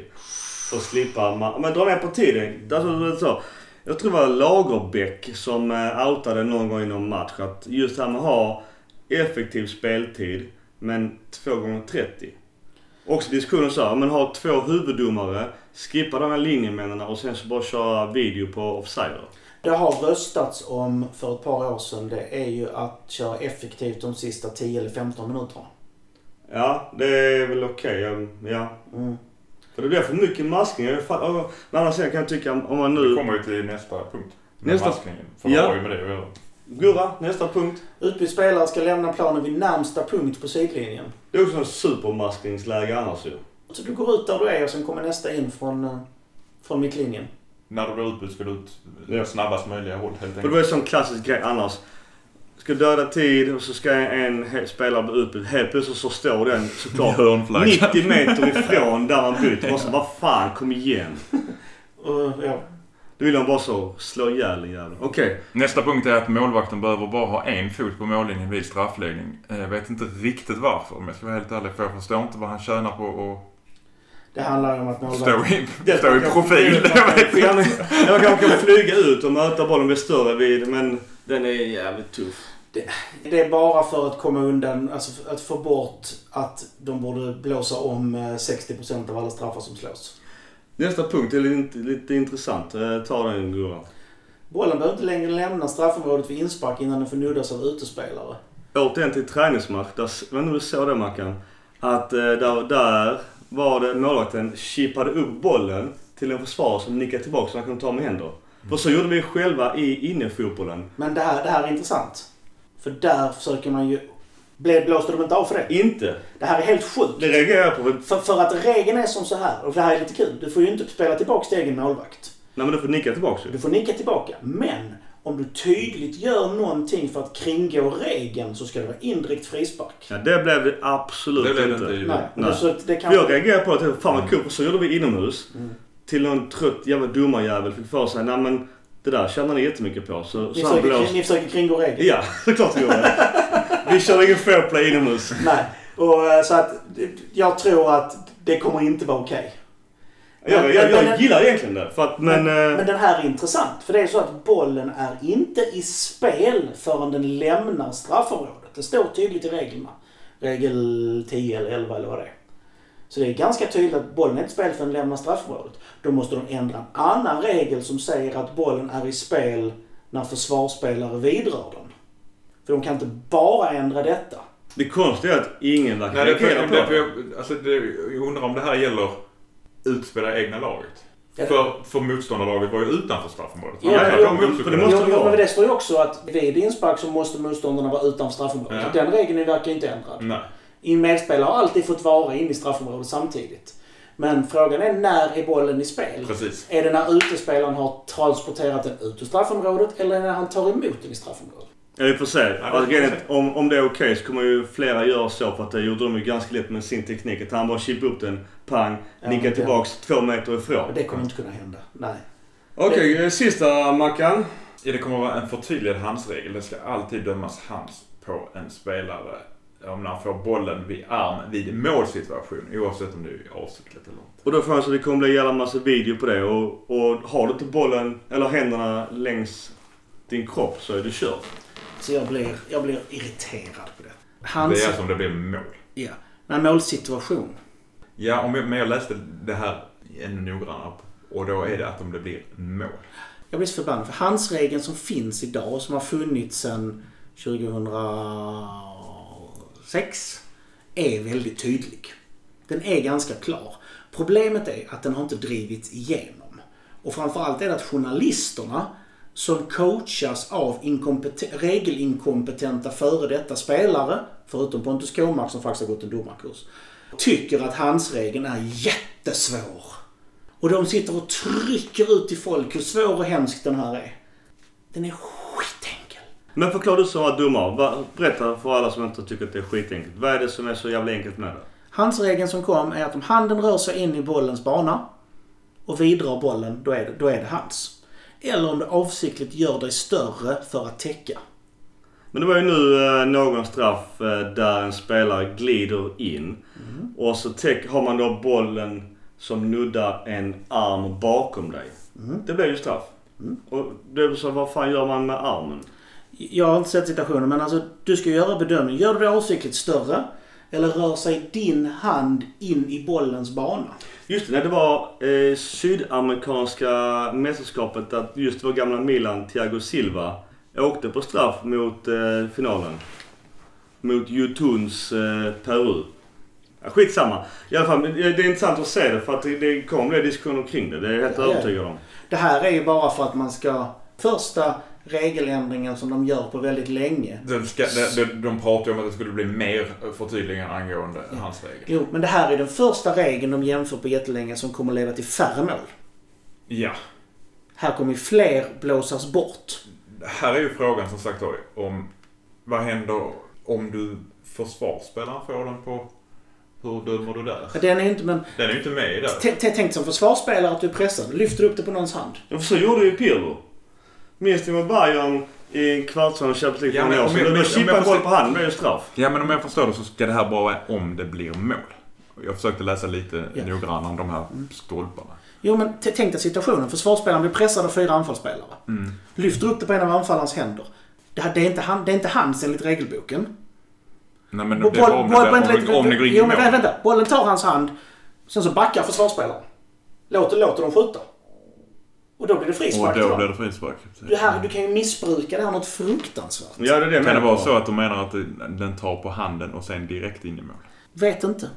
För att slippa... Man, men dra ner på tiden. Alltså, så. Jag tror det var Lagerbäck som eh, outade någon gång i någon match att just det här med att ha effektiv speltid men 2 gånger 30 Också diskussionen så här, men ha två huvuddomare, skippa de här linjemännen och sen så bara köra video på offsider. Det har röstats om för ett par år sedan. Det är ju att köra effektivt de sista 10 eller 15 minuterna. Ja, det är väl okej. Ja. Mm. För det blir för mycket maskning. Men sidan kan jag tycka om man Det nu... kommer ju till nästa punkt. Med Nästa- maskningen. För det Ja. har ju med det att göra. Gurra, nästa punkt. Utbytt spelare ska lämna planen vid närmsta punkt på sidlinjen. Det är också en supermaskningsläge annars ju. Så du går ut där du är och sen kommer nästa in från, eh, från mittlinjen. När du blir utbytt ska du ut Ja. snabbast möjliga håll helt För det enkelt. var ju en sån klassisk grej annars. Ska döda tid och så ska en spelare bli utbytt. Helt plötsligt så står den såklart Hörnflagga. 90 meter ifrån där man byter. Bara så, vad fan, kom igen. Och, ja. Då vill de bara så slå ihjäl en jävel. Okej. Nästa punkt är att målvakten behöver bara ha en fot på mållinjen vid straffläggning. Eh, Jag vet inte riktigt varför om jag ska vara helt ärlig. För jag förstår inte vad han tjänar på Det handlar om att att målvakten... stå i, Det- stå i profil. Jag vet Ja, inte. men, jag kanske kan flyga ut och möta bollen bli större vid, men den är jävligt tuff. Det är bara för att komma undan, alltså att få bort att de borde blåsa om eh, 60% av alla straffar som slås. Nästa punkt är lite, lite intressant. Eh, Ta den Gurra. Bollen behöver inte längre lämna straffområdet vid inspark innan den får nuddas av utespelare. Återigen till träningsmatch. Där, jag vet du såg det Mackan? Att eh, där, där var det målvakten chippade upp bollen till en försvarare som nickade tillbaka så han kunde ta med händer. För så gjorde vi själva i innefotbollen. Men det här, det här är intressant. För där försöker man ju... Blev- Blåste de inte av för det? Inte. Det här är helt sjukt. Det reagerar jag på. För, för att regeln är som så här, och det här är lite kul. Du får ju inte spela tillbaka till egen målvakt. Nej men du får nicka tillbaka. Du får nicka tillbaka. Men om du tydligt gör någonting för att kringgå regeln så ska det vara indirekt frispark. Ja, det blev det absolut Det blev det inte. inte i- Nej, Nej. Så det kan... Jag reagerade på att fan vad kul, för så gjorde vi inomhus. Mm. Till någon trött jävla domarjävel fick för sig, nej men det där tjänar ni jättemycket på. Så, Ni så försöker, blåste. ni försöker kringgå regeln. Ja, såklart vi gjorde det. Vi körde ingen fair play inomhus. Nej. Och, eh, så att jag tror att det kommer inte vara okej. Jag, jag, jag gillar egentligen det. För att, men... Men, eh, men den här är intressant. För det är så att bollen är inte i spel förrän den lämnar straffområdet. Det står tydligt i reglerna. Regel 10 eller 11 eller vad det är. Så det är ganska tydligt att bollen är inte i spel förrän den lämnar straffområdet. Då måste de ändra en annan regel som säger att bollen är i spel när försvarsspelare vidrör den. För de kan inte bara ändra detta. det konstiga är att ingen verkar Nej, det är för, reagera på för det. jag, alltså, det, jag undrar om det här gäller utspela egna laget. Ja. För, för motståndarlaget var ju utanför straffområdet. Ja, ja, ja, de för det måste vara. men det står ju också att vid inspark så måste motståndarna vara utanför straffområdet. Ja. Den regeln verkar inte ändrad. Nej. En medspelare har alltid fått vara inne i straffområdet samtidigt. Men frågan är när är bollen i spel? Precis. Är det när utespelaren har transporterat den ut ur straffområdet eller när han tar emot den i straffområdet? Ja, vi får se. det får Alltså, om, om det är okej så kommer ju flera göra så för att det gjorde de ju ganska lätt med sin teknik. Att han bara chippade upp den, pang, Ja, nickade det- tillbaks två meter ifrån. Och det kommer inte kunna hända. Nej. Okej, eh, sista Mackan. Ja, det kommer att vara en förtydligad handsregel. Det ska alltid dömas hands på en spelare om han får bollen vid arm vid målsituation. Oavsett om det är avsiktligt eller inte. Och då får jag så det kommer bli en jävla massa video på det. Och, och har du inte bollen eller händerna längs din kropp så är du körd. Så jag blir, jag blir irriterad på det. Det Hans... är alltså om det blir mål. Ja. Nej, målsituation. Ja, om jag, men jag läste det här ännu noggrannare. Och då är det att om det blir mål. Jag blir så förbannad. För handsregeln som finns idag och som har funnits sedan 2006 är väldigt tydlig. Den är ganska klar. Problemet är att den har inte drivits igenom. Och framförallt är det att journalisterna som coachas av inkompeten- regelinkompetenta före detta spelare, förutom Pontus Kåmark som faktiskt har gått en domarkurs, tycker att handsregeln är jättesvår. Och de sitter och trycker ut till folk hur svår och hemsk den här är. Den är skitenkel. Men förklara du som var domare. Berätta för alla som inte tycker att det är skitenkelt. Vad är det som är så jävla enkelt med det? Handsregeln som kom är att om handen rör sig in i bollens bana och vidrar bollen, då är det, då är det hands. Eller om du avsiktligt gör dig större för att täcka. Men det var ju nu eh, någon straff eh, där en spelare glider in. Och så täck, har man då bollen som nuddar en arm bakom dig. Det blir ju straff. Och då så vad fan gör man med armen? Jag har inte sett situationen, men alltså du ska göra bedömning. Gör du det avsiktligt större? Eller rör sig din hand in i bollens bana? Just det, nej, det var eh, sydamerikanska mästerskapet att just vår gamla Milan, Thiago Silva, åkte på straff mot eh, finalen. Mot Jutuns eh, Peru. Ja, skitsamma. I alla fall, det är intressant att se det för att det, det kommer bli diskussioner kring det. Det är jag helt ja. övertygad om. Det här är ju bara för att man ska... Första regeländringen som de gör på väldigt länge. De, ska, de, de, de pratar ju om att det skulle bli mer förtydliganden angående hans regel. Jo, men det här är den första regeln de jämför på jättelänge som kommer leda till färre mål. Ja. Här kommer ju fler blåsas bort. Här är ju frågan som sagt då om vad händer om du försvarsspelaren får den på hur dömer du där? Den är inte, men... Den är ju inte med i där. t- t- Tänk som försvarsspelare att du är pressad. Lyfter upp det på någons hand. Ja, för så gjorde ju Pirlo. Minns ni med Bayern i en kvartsfinal i Champions League Ja, för men några år om sedan? Då chippade förstår- på handen, det är ju straff. Ja men om jag förstår det så ska det här bara vara om det blir mål. Jag försökte läsa lite Ja. noggrannare om de här stolparna. Jo, men tänk dig situationen. Försvarsspelaren blir pressad av fyra anfallsspelare. Mm. Lyfter upp det på en av anfallarens händer. Det, här, det, är inte han, det är inte hans enligt regelboken. Nej men det bara om, det, boll- vänta om, om det går in i Jo, men vänta, vänta. Bollen tar hans hand. Sen så backar försvarsspelaren. Låter, låter dem skjuta. Och då blir det Och frispark. till då blir det frispark. Det här, du kan ju missbruka det här något fruktansvärt. Ja, det är det Kan det vara så att de menar att den tar på handen och sen direkt in i mål? Vet inte.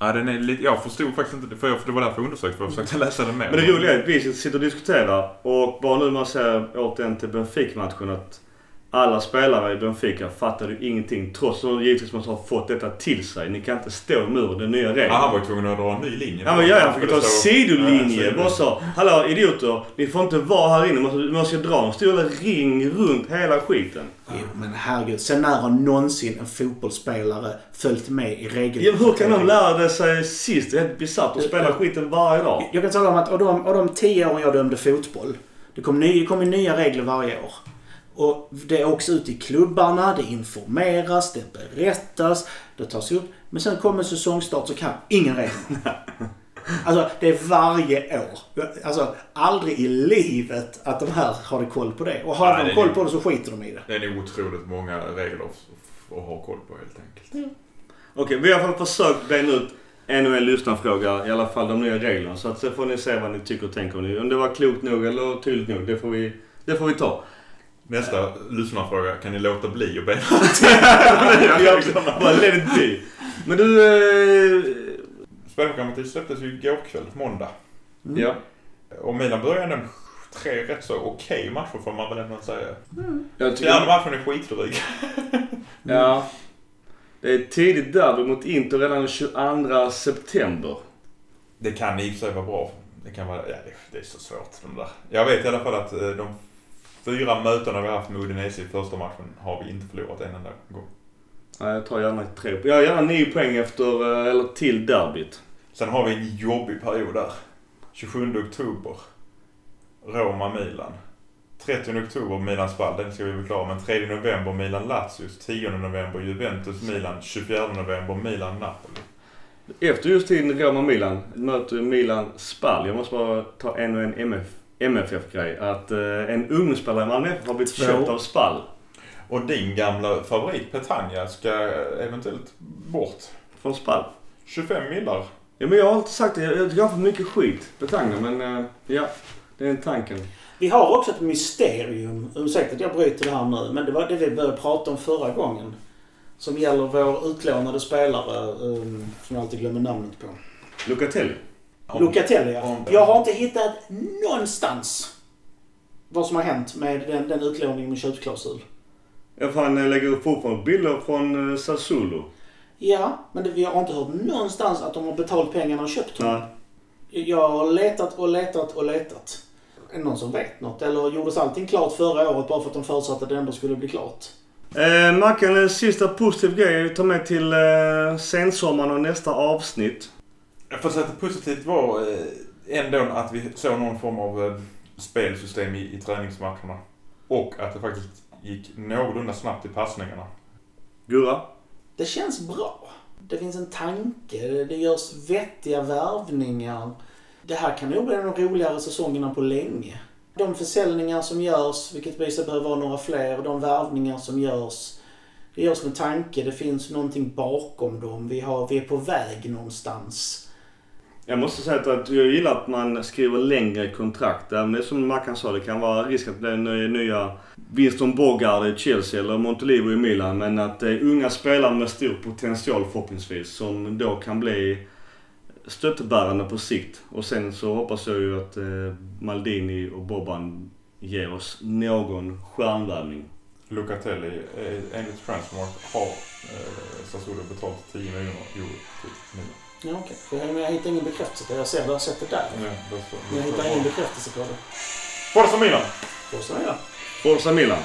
Ja, den är lite, jag förstod faktiskt inte för jag- för det var därför jag undersökte, för jag försökte läsa det mer. Men det roliga är att vi sitter och diskuterar och bara nu man ser återigen till Benfica-matchen att alla spelare i Benfica fattade ju ingenting trots att de givetvis måste ha fått detta till sig. Ni kan inte stå emot den nya regeln. Ja, han var ju tvungen att dra en ny linje. Ja men ja, han fick ta en Ja, sidolinje. Bara så. Hallå idioter. Ni får inte vara här inne. Man ska dra en stor ring runt hela skiten. Jo, men herregud. Sen när har någonsin en fotbollsspelare följt med i regel... Ja, hur kan de lära det sig sist? Det är helt bisarrt att spela skiten varje dag. Jag kan tala om att av de, av de tio åren jag dömde fotboll. Det kom, ny, det kom nya regler varje år. Och det åks ut i klubbarna, det informeras, det berättas, det tas upp. Men sen kommer säsongstart så kan ingen regel. Alltså det är varje år. Alltså aldrig i livet att de här har koll på det. Och har Nej, de koll på det så skiter de i det. Det är nog otroligt många regler att att ha koll på helt enkelt. Okej, vi har i alla fall försökt bena ut ännu en lyssnarfråga. I alla fall de nya reglerna. Så att så får ni se vad ni tycker och tänker. Om det var klokt nog eller tydligt nog. Det får vi, det får vi ta. Nästa lyssnarfråga, kan ni låta bli att bena Jag bara let it be. Men du... Eh, Spelprogrammet släpptes ju igår kväll, måndag. ja. Och Milan började ändå med tre rätt så okej matcher får man väl ändå säga. Jag Fjärde matchen är skitdryg. Ja. Det är tidigt derby mot Inter redan den 22 september. Det kan i och för sig vara bra. Det kan vara, ja det, det är så svårt de där. Jag vet i alla fall att eh, de fyra mötena vi har haft med Udinese i första matchen har vi inte förlorat en enda gång. Ja, jag tar gärna tre. Jag har gärna nio poäng efter, eh, eller till derbyt. Sen har vi en jobbig period där. 27 oktober. Roma-Milan. 30 oktober Milan-Spal, den ska vi bli klara med. 3 november Milan-Lazius. 10 november Juventus-Milan. 24 november Milan-Napoli. Efter just tiden Roma-Milan möter ju Milan Spal. Jag måste bara ta en och en MF, MFF-grej. Att eh, en ungdomsspelare i Malmö har blivit Två. köpt av Spal. Och din gamla favorit Petagna ska eventuellt bort. Från Spal. 25 millar. Ja men jag har alltid sagt det. Jag jag tycker han har fått mycket skit. Betagna men eh, ja. Det är en tanken. Vi har också ett mysterium. Ursäkta att jag bryter det här nu. Men det var det vi började prata om förra gången. Som gäller vår utlånade spelare. Um, som jag alltid glömmer namnet på. Lucatelli. Om- Lucatelli ja. om- Jag har inte hittat någonstans vad som har hänt med den, den utlåningen med köpsklausul. Jag fan eh, lägger upp fortfarande bilder från eh, Sassuolo. Ja, men det, vi har inte hört någonstans att de har betalt pengarna och köpt honom. Nej. Jag har letat och letat och letat. Är det någon som vet något? Eller gjordes allting klart förra året bara för att de förutsatte att det ändå skulle bli klart? Eh, Mackan, en sista positiv grej vi tar med till eh, sensommaren och nästa avsnitt. Jag får säga att det positivt var eh, ändå att vi såg någon form av eh, spelsystem i, i träningsmatcherna. Och att det faktiskt gick någorlunda snabbt i passningarna. Gurra? Det känns bra. Det finns en tanke. Det görs vettiga värvningar. Det här kan nog bli en av de roligare säsongerna på länge. De försäljningar som görs, vilket visar behöver vara några fler, de värvningar som görs. Det görs med tanke. Det finns någonting bakom dem. Vi, har, vi är på väg någonstans. Jag måste säga att jag gillar att man skriver längre kontrakt. Även som Mackan sa, det kan vara risk att det blir nya Winston Bogard i Chelsea eller Montelivo i Milan. Men att det är unga spelare med stor potential förhoppningsvis som då kan bli stöttebärande på sikt. Och sen så hoppas jag ju att eh, Maldini och Boban ger oss någon stjärnvärvning. Lucatelli, eh, enligt Transmark, har eh, Sassuolo betalat 10 miljoner euro till Milan. Ja, okej. Okay. Men jag hittar ingen bekräftelse på det. Jag ser det, jag har sett det där. Ja, det Men jag hittar ingen bekräftelse på det. Forza Milan! Så, ja. Forza Milan!